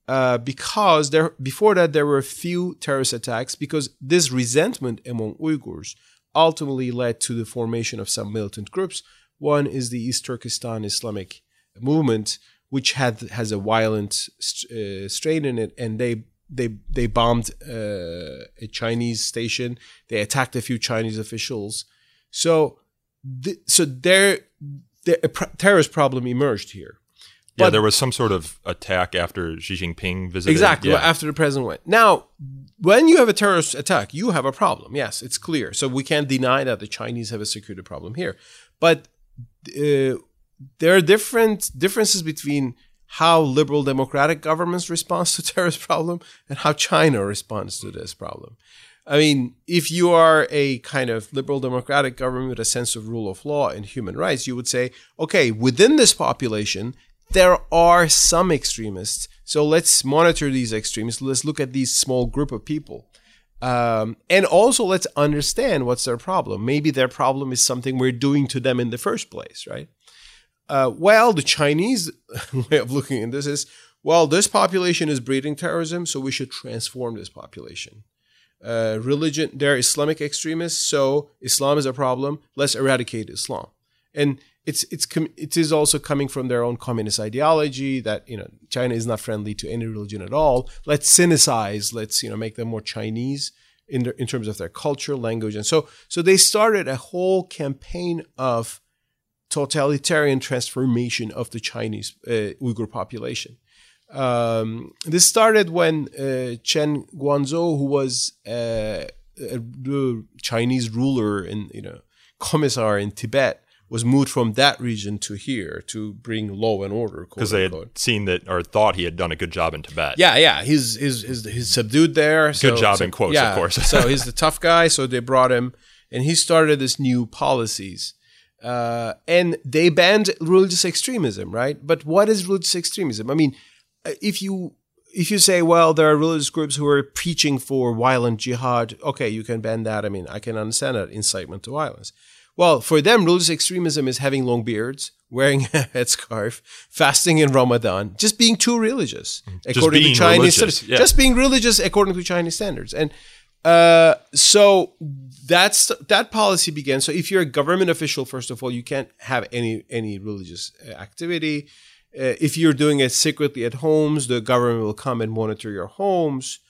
uh, because there before that there were a few terrorist attacks. Because this resentment among Uyghurs ultimately led to the formation of some militant groups. One is the East Turkestan Islamic movement, which had has a violent uh, strain in it, and they they they bombed uh, a Chinese station. They attacked a few Chinese officials. So, th- so there, there a pr- terrorist problem emerged here.
Yeah, there was some sort of attack after Xi Jinping visited.
Exactly
Yeah.
after the president went. Now, when you have a terrorist attack, you have a problem. Yes, it's clear. So we can't deny that the Chinese have a security problem here. But uh, there are different differences between how liberal democratic governments respond to (laughs) terrorist problem and how China responds to this problem. I mean, if you are a kind of liberal democratic government with a sense of rule of law and human rights, you would say, okay, within this population, there are some extremists. So let's monitor these extremists. Let's look at these small group of people. Um, and also let's understand what's their problem. Maybe their problem is something we're doing to them in the first place, right? Uh, well, the Chinese (laughs) way of looking at this is, well, this population is breeding terrorism, so we should transform this population. Uh, religion, they're Islamic extremists, so Islam is a problem. Let's eradicate Islam. And it's it's it is also coming from their own communist ideology that you know China is not friendly to any religion at all. Let's sinicize. Let's you know make them more Chinese in their, in terms of their culture, language, and so so they started a whole campaign of totalitarian transformation of the Chinese uh, Uyghur population. Um, this started when uh, Chen Quanguo, who was uh, a Chinese ruler and you know commissar in Tibet, was moved from that region to here to bring law and order.
because they had seen that or thought he had done a good job in Tibet.
Yeah, yeah. He's he's he's, he's subdued there.
Good job in quotes, of course.
so (laughs) he's the tough guy. So they brought him, and he started this new policies. Uh, and they banned religious extremism, right? But what is religious extremism? I mean, uh, if you if you say, well, there are religious groups who are preaching for violent jihad, okay, you can ban that. I mean, I can understand that incitement to violence. Well, for them, religious extremism is having long beards, wearing (laughs) a headscarf, fasting in Ramadan, just being too religious according
being
to Chinese
religious,
standards.
yeah.
Just being religious according to Chinese standards. And uh, so that's that policy began. So if you're a government official, first of all, you can't have any any religious uh, activity. Uh, if you're doing it secretly at homes, the government will come and monitor your homes.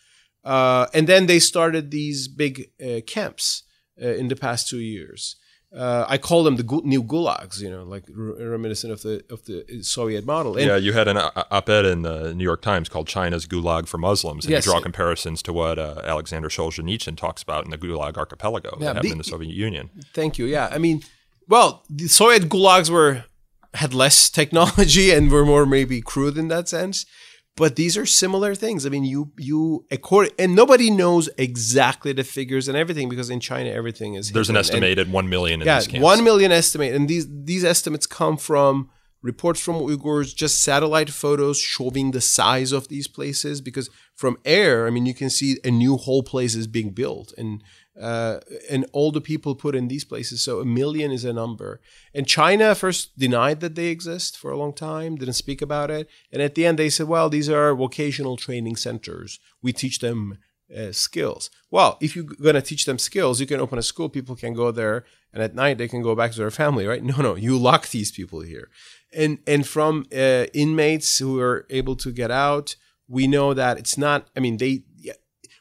Uh, and then they started these big uh, camps in the past two years. Uh, I call them the new gulags, you know, like reminiscent of the of the Soviet model. And
Yeah, you had an uh, op-ed in the New York Times called "China's Gulag for Muslims," and
Yes.
you draw comparisons to what uh, Alexander Solzhenitsyn talks about in the Gulag Archipelago
Yeah,
that happened
be-
in the Soviet Union.
Thank you. Yeah, I mean, well, the Soviet gulags were had less technology (laughs) and were more maybe crude in that sense. But these are similar things. I mean, you you accord and nobody knows exactly the figures and everything because in China everything is
There's an
hidden. And-
estimated one million in
yeah, one million estimate, and these these estimates come from reports from Uyghurs, just satellite photos showing the size of these places. Because from air, I mean, you can see a new whole place is being built, and uh, and all the people put in these places. So a million is a number. And China first denied that they exist for a long time, didn't speak about it, and at the end they said, "Well, these are vocational training centers. We teach them." Uh, skills. Well, if you're going to teach them skills, you can open a school. People can go there, and at night they can go back to their family, right? (laughs) No, no, you lock these people here and and from uh, inmates who are able to get out, we know that it's not. I mean, they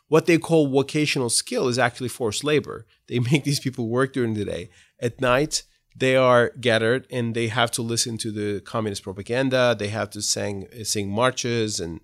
what they call vocational skill is actually forced labor. They (laughs) make these people work during the day. At night, they are gathered and they have to listen to the communist propaganda. They have to sing sing marches and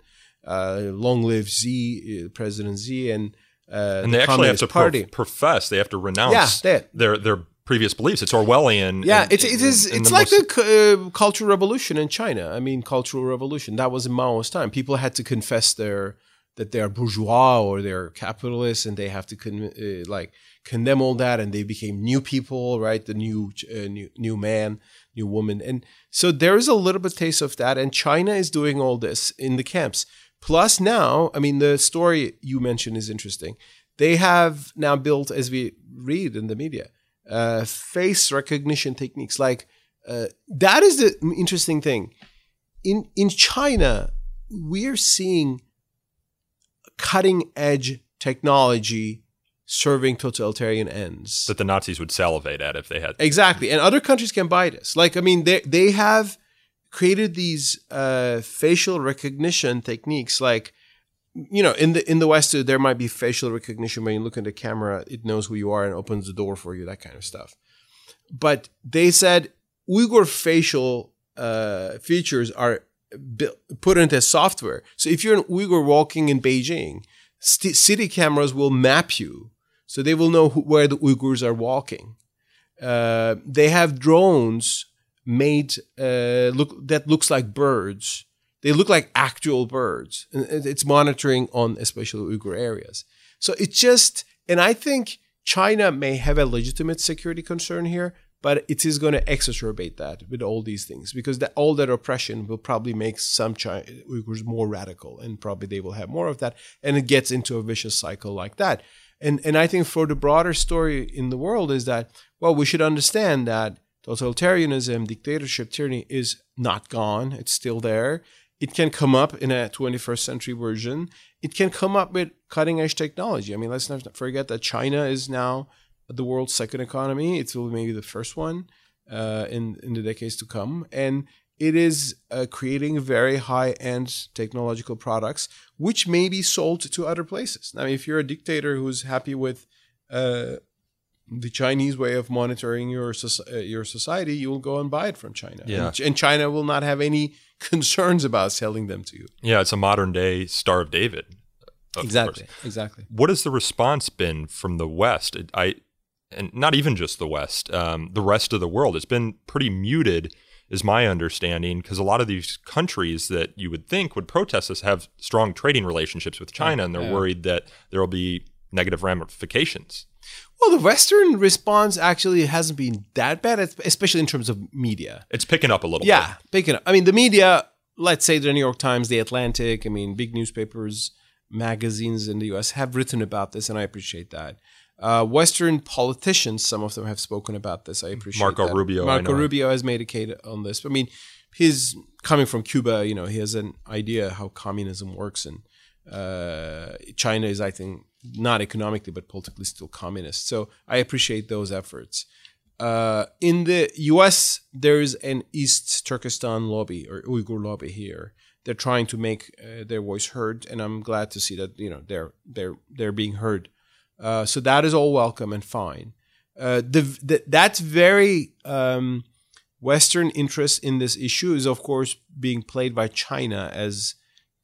uh, "Long live Xi, uh, President Xi," and uh,
and they
the
actually have to
party.
pro- profess. They have to renounce
Yeah,
their their previous beliefs. It's Orwellian.
Yeah,
in-
it's it is
in- in
it's
the
like
most-
the uh, cultural revolution in China. I mean, cultural revolution that was in Mao's time. People had to confess their that they are bourgeois or they're capitalists, and they have to con- uh, like condemn all that, and they became new people, right? The new uh, new new man, new woman, and so there is a little bit taste of that. And China is doing all this in the camps. Plus, now, I mean, the story you mentioned is interesting. They have now built, as we read in the media, uh, face recognition techniques. Like uh, that is the interesting thing. In in China, we're seeing cutting edge technology serving totalitarian ends.
that the Nazis would salivate at if they had.
Exactly, and other countries can buy this. Like, I mean, they they have created these uh, facial recognition techniques. Like, you know, in the in the West, uh, there might be facial recognition when you look at the camera, it knows who you are and opens the door for you, that kind of stuff. But they said Uyghur facial uh, features are put into software. So if you're an Uyghur walking in Beijing, city cameras will map you, so they will know who, where the Uyghurs are walking. Uh, they have drones made uh, look that looks like birds. They look like actual birds, and it's monitoring on especially Uyghur areas. So it's just, and I think China may have a legitimate security concern here, but it is going to exacerbate that with all these things because that, all that oppression will probably make some China, Uyghurs more radical, and probably they will have more of that, and it gets into a vicious cycle like that. And and I think for the broader story in the world is that well, we should understand that totalitarianism, dictatorship, tyranny is not gone; it's still there. It can come up in a 21st century version. It can come up with cutting edge technology. I mean, let's not forget that China is now the world's second economy. It will be maybe the first one uh, in in the decades to come, and it is uh, creating very high end technological products, which may be sold to other places. Now, if you're a dictator who's happy with uh, the Chinese way of monitoring your uh, your society, you will go and buy it from China.
Yeah.
And, and China will not have any (laughs) concerns about selling them to you.
Yeah, it's a modern day Star of David. of
Exactly.
course.
Exactly.
What has the response been from the West? It- I, and not even just the West, um, the rest of the world. It's been pretty muted, is my understanding, because a lot of these countries that you would think would protest this have strong trading relationships with China, and they're
Yeah.
worried that there will be negative ramifications.
Well, the Western response actually hasn't been that bad, especially in terms of media.
It's picking up a little
Yeah, picking up. I mean, the media, let's say the New York Times, the Atlantic, I mean, big newspapers, magazines in the US have written about this, and I appreciate that. Uh, Western politicians, some of them have spoken about this. I appreciate
Marco
that.
Rubio,
Marco. Rubio has made a case on this. I mean, he's coming from Cuba. You know, he has an idea how communism works, and uh, China is, I think, not economically but politically still communist. So I appreciate those efforts. Uh, in the U.S., there is an East Turkestan lobby or Uyghur lobby here. They're trying to make uh, their voice heard, and I'm glad to see that you know they're they're they're being heard. Uh, so that is all welcome and fine. Uh, the, the that's very um, Western interest in this issue is of course being played by China as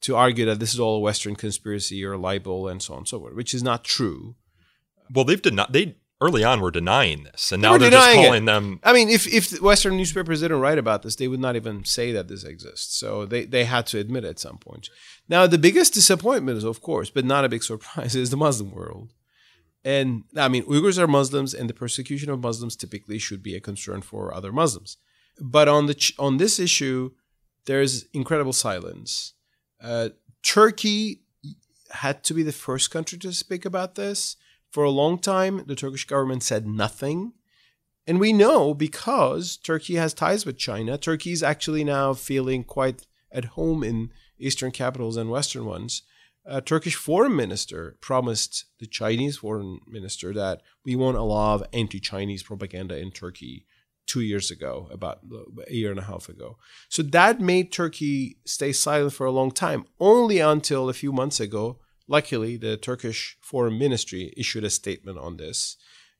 to argue that this is all a Western conspiracy or libel and so on and so forth, which is not true.
Well, they've denied. They early on were denying this, and
They
now they're just
denying it.
calling them.
I mean, if if Western newspapers didn't write about this, they would not even say that this exists. So they, they had to admit at some point. Now, the biggest disappointment is, of course, but not a big (laughs) surprise, is the Muslim world. And I mean, Uyghurs are Muslims, and the persecution of Muslims typically should be a concern for other Muslims. but on the on this issue, there's incredible silence. Uh, Turkey had to be the first country to speak about this. For a long time, the Turkish government said nothing. And we know because Turkey has ties with China, Turkey is actually now feeling quite at home in eastern capitals and western ones. A Turkish foreign minister promised the Chinese foreign minister that we won't allow anti Chinese propaganda in Turkey two years ago, about a year and a half ago. So that made Turkey stay silent for a long time, only until a few months ago. Luckily, the Turkish foreign ministry issued a statement on this,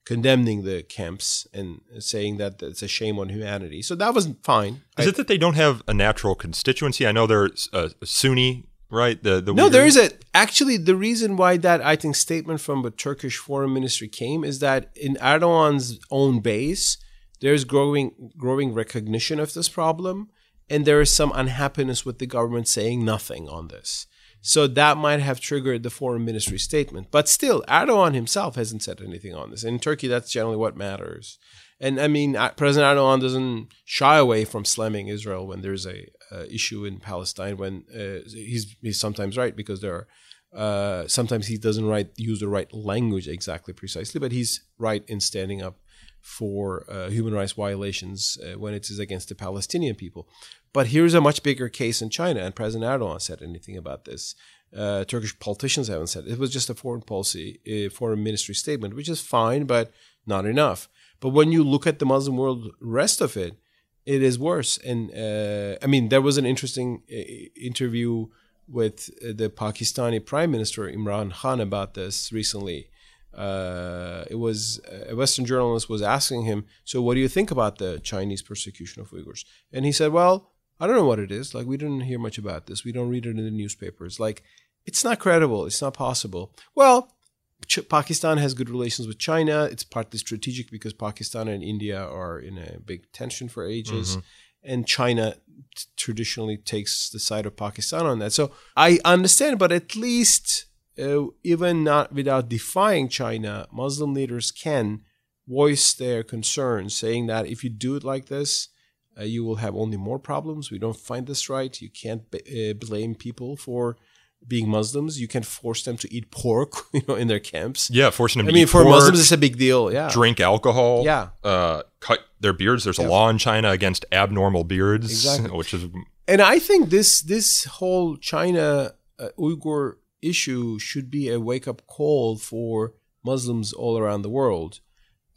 condemning the camps and saying that it's a shame on humanity. So that was fine.
Is it that they don't have a natural constituency? I know they're uh, Sunni, right? The, the
no, there is a actually the reason why that I think statement from the Turkish foreign ministry came is that in Erdogan's own base, there's growing growing recognition of this problem, and there is some unhappiness with the government saying nothing on this. So that might have triggered the foreign ministry statement. But still, Erdogan himself hasn't said anything on this. In Turkey, that's generally what matters. And I mean, President Erdogan doesn't shy away from slamming Israel when there's a uh, issue in Palestine. When uh, he's he's sometimes right because there are uh, sometimes he doesn't right use the right language exactly precisely, but he's right in standing up for uh, human rights violations uh, when it is against the Palestinian people. But here's a much bigger case in China, and President Erdogan said anything about this. Uh, Turkish politicians haven't said it. it was just a foreign policy, uh, foreign ministry statement, which is fine, but not enough. But when you look at the Muslim world, rest of it, it is worse. And uh, I mean, there was an interesting uh, interview with the Pakistani Prime Minister Imran Khan about this recently uh, it was a Western journalist was asking him, "So, what do you think about the Chinese persecution of Uyghurs?" And he said, "Well, I don't know what it is. Like, we didn't hear much about this. We don't read it in the newspapers. Like, it's not credible. It's not possible." Well, Ch- Pakistan has good relations with China. It's partly strategic because Pakistan and India are in a big tension for ages. Mm-hmm. And China t- traditionally takes the side of Pakistan on that. So I understand, but at least uh, even not without defying China, Muslim leaders can voice their concerns, saying that if you do it like this, uh, you will have only more problems. We don't find this right. You can't b- uh, blame people for being Muslims. You can force them to eat pork, (laughs) you know, in their camps.
Yeah, forcing them. I
mean,
for
pork, Muslims, it's a big deal. Yeah,
drink alcohol.
Yeah,
uh, cut their beards. There's yeah. a law in China against abnormal beards,
exactly. (laughs)
which is.
And I think this this whole China uh, Uyghur issue should be a wake up call for Muslims all around the world.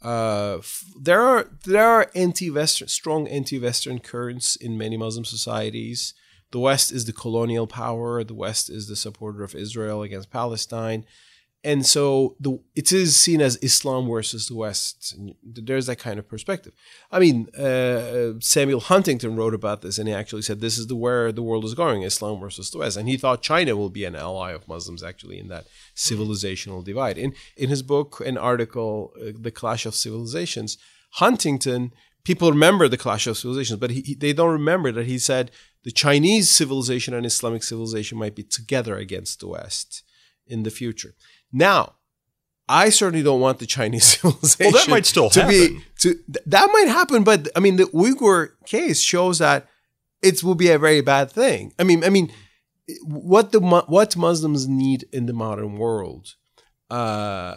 Uh, there are there are anti-Western, strong anti-Western currents in many Muslim societies. The West is the colonial power. The West is the supporter of Israel against Palestine and so the it is seen as Islam versus the West. There's that kind of perspective. I mean, uh, Samuel Huntington wrote about this, and he actually said this is the where the world is going: Islam versus the West. And he thought China will be an ally of Muslims actually in that civilizational divide. In in his book, an article, uh, "The Clash of Civilizations," Huntington. People remember the clash of civilizations, but he, they don't remember that he said the Chinese civilization and Islamic civilization might be together against the West in the future. Now, I certainly don't want the Chinese (laughs) civilization.
Well, that might still
to
happen.
Be, to, that might happen, but I mean, the Uyghur case shows that it will be a very bad thing. I mean, I mean, what the what Muslims need in the modern world, uh,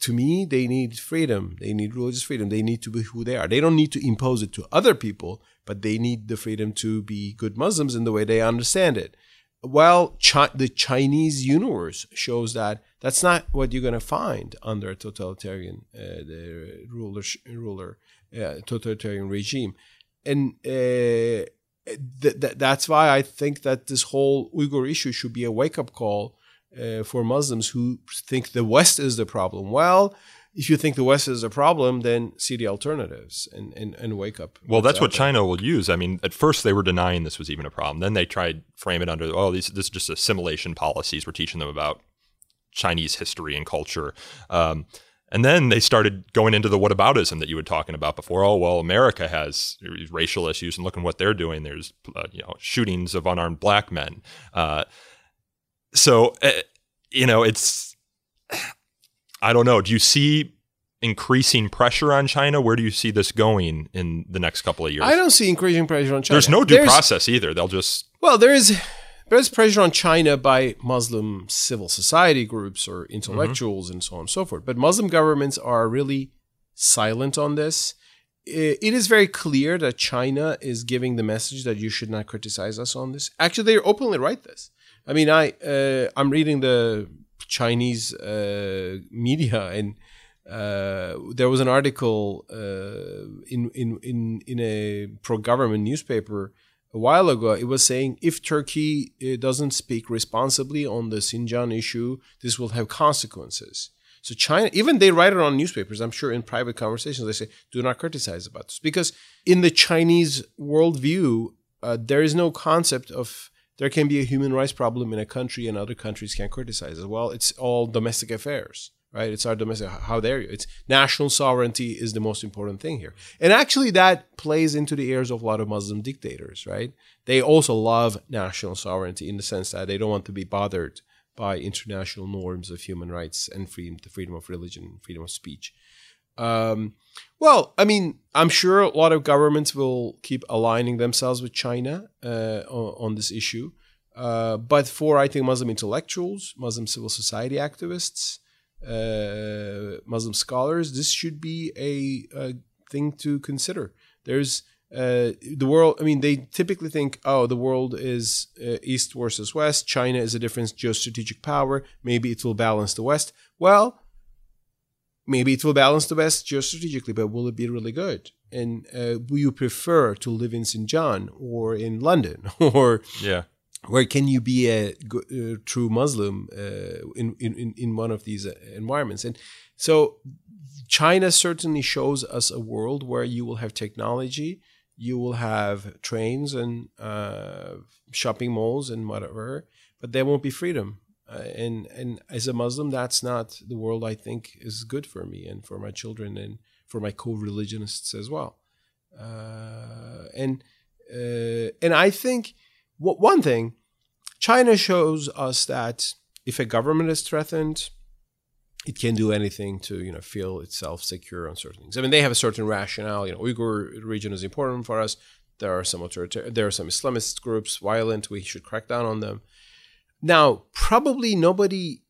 to me, they need freedom. They need religious freedom. They need to be who they are. They don't need to impose it to other people, but they need the freedom to be good Muslims in the way they understand it. Well, Chi- the Chinese universe shows that that's not what you're going to find under a totalitarian uh, ruler, ruler uh, totalitarian regime. And uh, th- th- that's why I think that this whole Uyghur issue should be a wake up call uh, for Muslims who think the West is the problem. Well, if you think the West is a problem, then see the alternatives and, and, and wake up.
Well, that's what China will use. I mean, at first they were denying this was even a problem. Then they tried frame it under, oh, these, this is just assimilation policies we're teaching them about Chinese history and culture. Um, and then they started going into the whataboutism that you were talking about before. Oh well, America has racial issues, and look at what they're doing. There's uh, you know shootings of unarmed black men. Uh, so uh, you know it's I don't know. Do you see increasing pressure on China? Where do you see this going in the next couple of years?
I don't see increasing pressure on China.
There's no due
There's-
process either. They'll just
Well, there is there's pressure on China by Muslim civil society groups or intellectuals and so on and so forth. But Muslim governments are really silent on this. It is very clear that China is giving the message that you should not criticize us on this. Actually, they openly write this. I mean, I uh, I'm reading the Chinese uh, media and. Uh, there was an article uh, in, in in in a pro-government newspaper a while ago, it was saying if Turkey uh, doesn't speak responsibly on the Xinjiang issue, this will have consequences. So China, even they write it on newspapers. I'm sure in private conversations they say, "Do not criticize about this," because in the Chinese worldview, uh, there is no concept of there can be a human rights problem in a country and other countries can criticize it. Well, it's all domestic affairs right? It's our domestic. How dare you? It's national sovereignty is the most important thing here, and actually that plays into the ears of a lot of Muslim dictators, right? They also love national sovereignty in the sense that they don't want to be bothered by international norms of human rights and freedom, the freedom of religion, freedom of speech. Um, well, I mean, I'm sure a lot of governments will keep aligning themselves with China uh, on, on this issue. Uh, but for, I think, Muslim intellectuals, Muslim civil society activists, uh, Muslim scholars, this should be a, a thing to consider. There's uh, the world. I mean, they typically think, oh, the world is uh, east versus west. China is a different geostrategic power. Maybe it will balance the West. Well, maybe it will balance the West geostrategically, but will it be really good? And uh, will you prefer to live in Xinjiang or in London (laughs) or
yeah.
where can you be a go- uh, true Muslim uh, in, in in one of these uh, environments? And so, China certainly shows us a world where you will have technology, you will have trains and uh, shopping malls and whatever, but there won't be freedom. Uh, and and as a Muslim, that's not the world I think is good for me and for my children and for my co-religionists as well. Uh, and uh, and I think w- one thing, China shows us that if a government is threatened, it can do anything to you know feel itself secure on certain things. I mean, they have a certain rationale. You know, Uyghur region is important for us. There are some authoritarian, there are some Islamist groups violent. We should crack down on them. Now, probably nobody,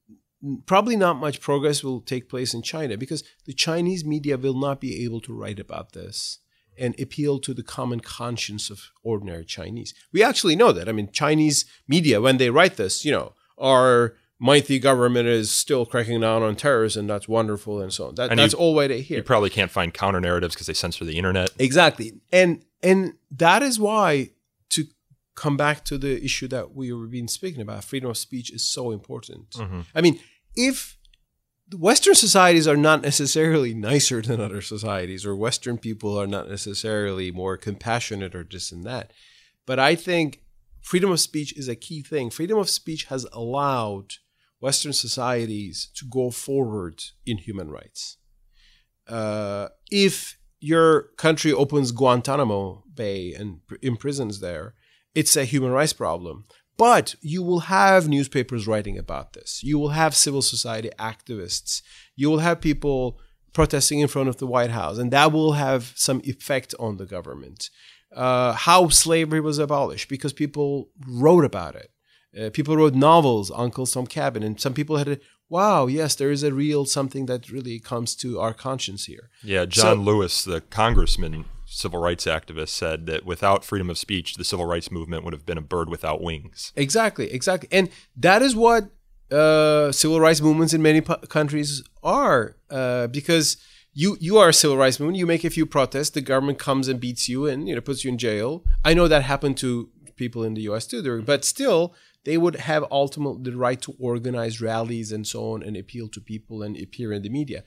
probably not much progress will take place in China because the Chinese media will not be able to write about this and appeal to the common conscience of ordinary Chinese. We actually know that. I mean, Chinese media, when they write this, you know, our mighty government is still cracking down on terrorists and that's wonderful and so on. That,
And
that's
you-
all way they hear.
You probably can't find counter narratives because they censor the internet.
Exactly. And and that is why to come back to the issue that we were been speaking about, freedom of speech is so important. I mean, if Western societies are not necessarily nicer than other societies, or Western people are not necessarily more compassionate or this and that. But I think freedom of speech is a key thing. Freedom of speech has allowed Western societies to go forward in human rights. Uh, if your country opens Guantanamo Bay and pr- imprisons there, it's a human rights problem. But you will have newspapers writing about this. You will have civil society activists. You will have people protesting in front of the White House, and that will have some effect on the government. Uh, how slavery was abolished because people wrote about it. Uh, people wrote novels, Uncle Tom Cabin, and some people had a wow, yes, there is a real something that really comes to our conscience here.
Yeah, John
So-
Lewis, the congressman, civil rights activist, said that without freedom of speech, the civil rights movement would have been a bird without wings.
Exactly, exactly, and that is what uh, civil rights movements in many pu- countries are, uh, because you you are a civil rights movement. You make a few protests, the government comes and beats you and you know puts you in jail. I know that happened to people in the U.S. too, but still. They would have ultimate the right to organize rallies and so on and appeal to people and appear in the media.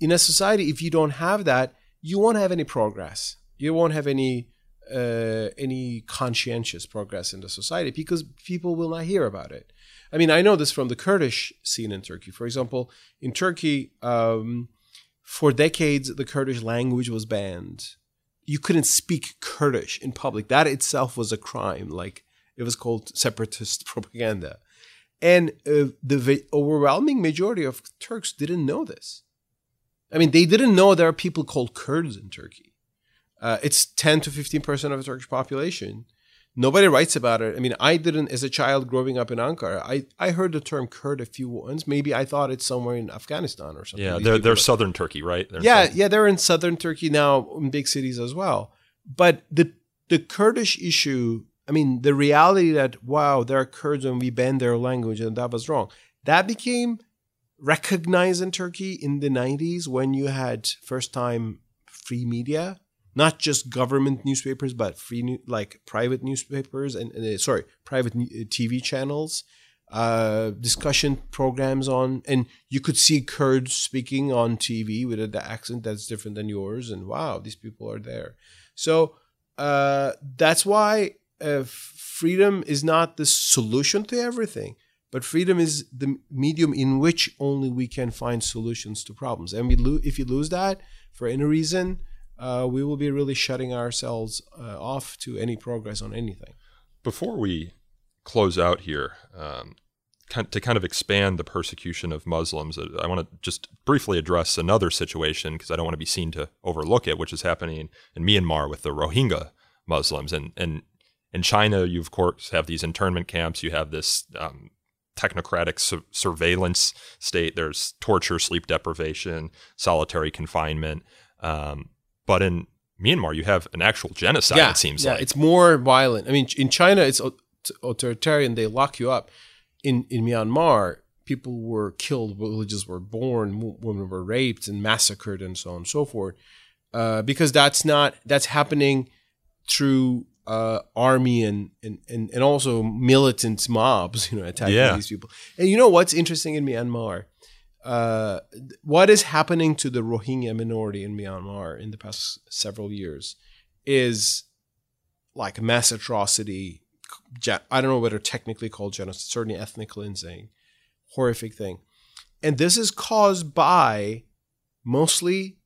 In a society, if you don't have that, you won't have any progress. You won't have any uh, any conscientious progress in the society because people will not hear about it. I mean, I know this from the Kurdish scene in Turkey. For example, in Turkey, um, for decades, the Kurdish language was banned. You couldn't speak Kurdish in public. That itself was a crime. Like it was called separatist (laughs) propaganda. And uh, the ve- overwhelming majority of Turks didn't know this. I mean, they didn't know there are people called Kurds in Turkey. Uh, it's 10 to 15 percent of the Turkish population. Nobody writes about it. I mean, I didn't, as a child growing up in Ankara, I, I heard the term Kurd a few once. Maybe I thought it's somewhere in Afghanistan or something.
Yeah,
These
they're, they're southern Turkey, right? They're
yeah,
southern-
yeah, they're in southern Turkey now, in big cities as well. But the the Kurdish issue, I mean, the reality that wow, there are Kurds and we banned their language and that was wrong. That became recognized in Turkey in the 90s when you had first time free media, not just government newspapers, but free new, like private newspapers and, and, uh, sorry, private uh, TV channels uh, discussion programs on, and you could see Kurds speaking on TV with an accent that's different than yours, and wow, these people are there. So uh, that's why uh, freedom is not the solution to everything, but freedom is the medium in which only we can find solutions to problems. And we lo- if you lose that for any reason, uh, we will be really shutting ourselves uh, off to any progress on anything.
Before we close out here, um, to kind of expand the persecution of Muslims, uh, I want to just briefly address another situation because I don't want to be seen to overlook it, which is happening in Myanmar with the Rohingya Muslims. And, and in China, you, of course, have these internment camps, you have this um, technocratic su- surveillance state, there's torture, sleep deprivation, solitary confinement. Um, but in Myanmar, you have an actual genocide, it seems
yeah,
like.
it's more violent. I mean, in China, it's authoritarian. They lock you up. In in Myanmar, people were killed, villages were born, women were raped and massacred, and so on and so forth. Uh, because that's not that's happening through uh, army and, and and and also militant mobs, (laughs) you know, attacking
Yeah.
these people. And you know what's interesting in Myanmar? Uh, what is happening to the Rohingya minority in Myanmar in the past several years is like mass atrocity. I don't know whether technically called genocide, certainly ethnic cleansing, horrific thing. And this is caused by mostly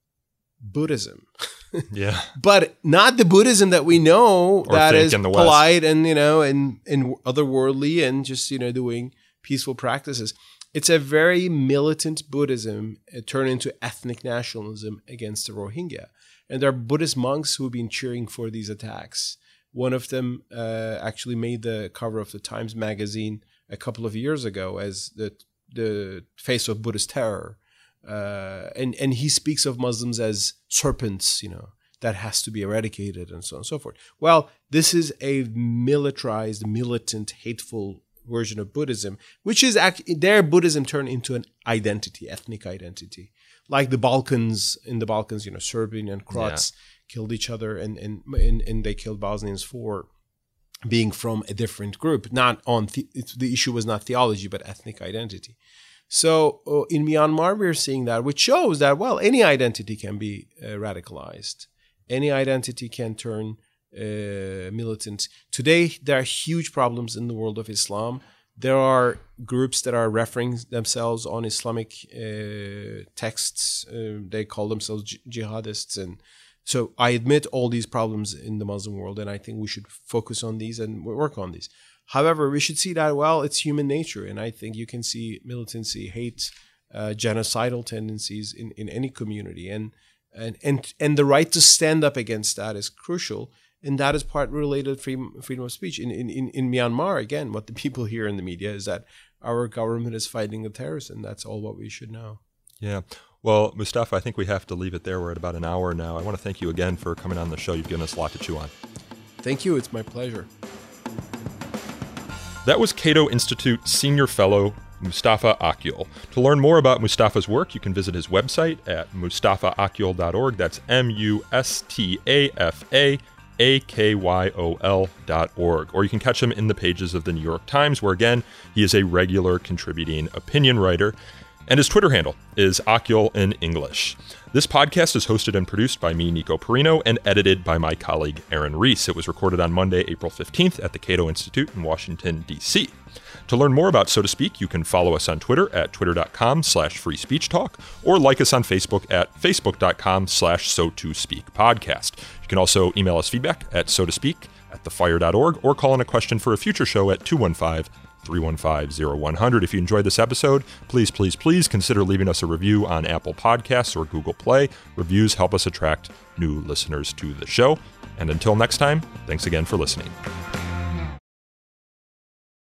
Buddhism, (laughs)
yeah.
but not the Buddhism that we know
Or
that
think in the West.
polite and you know and and otherworldly and just you know doing peaceful practices. It's a very militant Buddhism uh, turned into ethnic nationalism against the Rohingya, and there are Buddhist monks who have been cheering for these attacks. One of them uh, actually made the cover of the Times magazine a couple of years ago as the the face of Buddhist terror, uh, and and he speaks of Muslims as serpents, you know, that has to be eradicated and so on and so forth. Well, this is a militarized, militant, hateful version of Buddhism, which is their Buddhism turned into an identity, ethnic identity, like the Balkans in the Balkans, you know, Serbian and Croats killed each other, and and and, and they killed Bosnians for being from a different group. Not on the, it's, the issue was not theology, but ethnic identity. So uh, in Myanmar, we're seeing that, which shows that well, any identity can be uh, radicalized. Any identity can turn uh, militant. Today, there are huge problems in the world of Islam. There are groups that are referring themselves on Islamic uh, texts. Uh, they call themselves jihadists, and so I admit all these problems in the Muslim world, and I think we should focus on these and work on these. However, we should see that well, it's human nature, and I think you can see militancy, hate, uh, genocidal tendencies in, in any community, and and and and the right to stand up against that is crucial, and that is part related freedom freedom of speech. In in in, Myanmar, again, what the (laughs) people hear in the media is that our government is fighting the terrorists, and that's all what we should know.
Yeah. Well, Mustafa, I think we have to leave it there. We're at about an hour now. I want to thank you again for coming on the show. You've given us a lot to chew on.
Thank you. It's my pleasure.
That was Cato Institute Senior Fellow Mustafa Akyol. To learn more about Mustafa's work, you can visit his website at mustafaakyol.org. That's M U S T A F A A K Y O L dot org. Or you can catch him in the pages of the New York Times, where again, he is a regular contributing opinion writer. And his Twitter handle is Akyol in English. This podcast is hosted and produced by me, Nico Perino, and edited by my colleague Aaron Reese. It was recorded on Monday, April 15th at the Cato Institute in Washington, D.C. To learn more about So to Speak, you can follow us on Twitter at twitter.com slash free speech talk or like us on Facebook at facebook.com slash so to speak podcast. You can also email us feedback at so to speak at thefire.org or call in a question for a future show at 215 315 0100. If you enjoyed this episode, please, please, please consider leaving us a review on Apple Podcasts or Google Play. Reviews help us attract new listeners to the show. And until next time, thanks again for listening.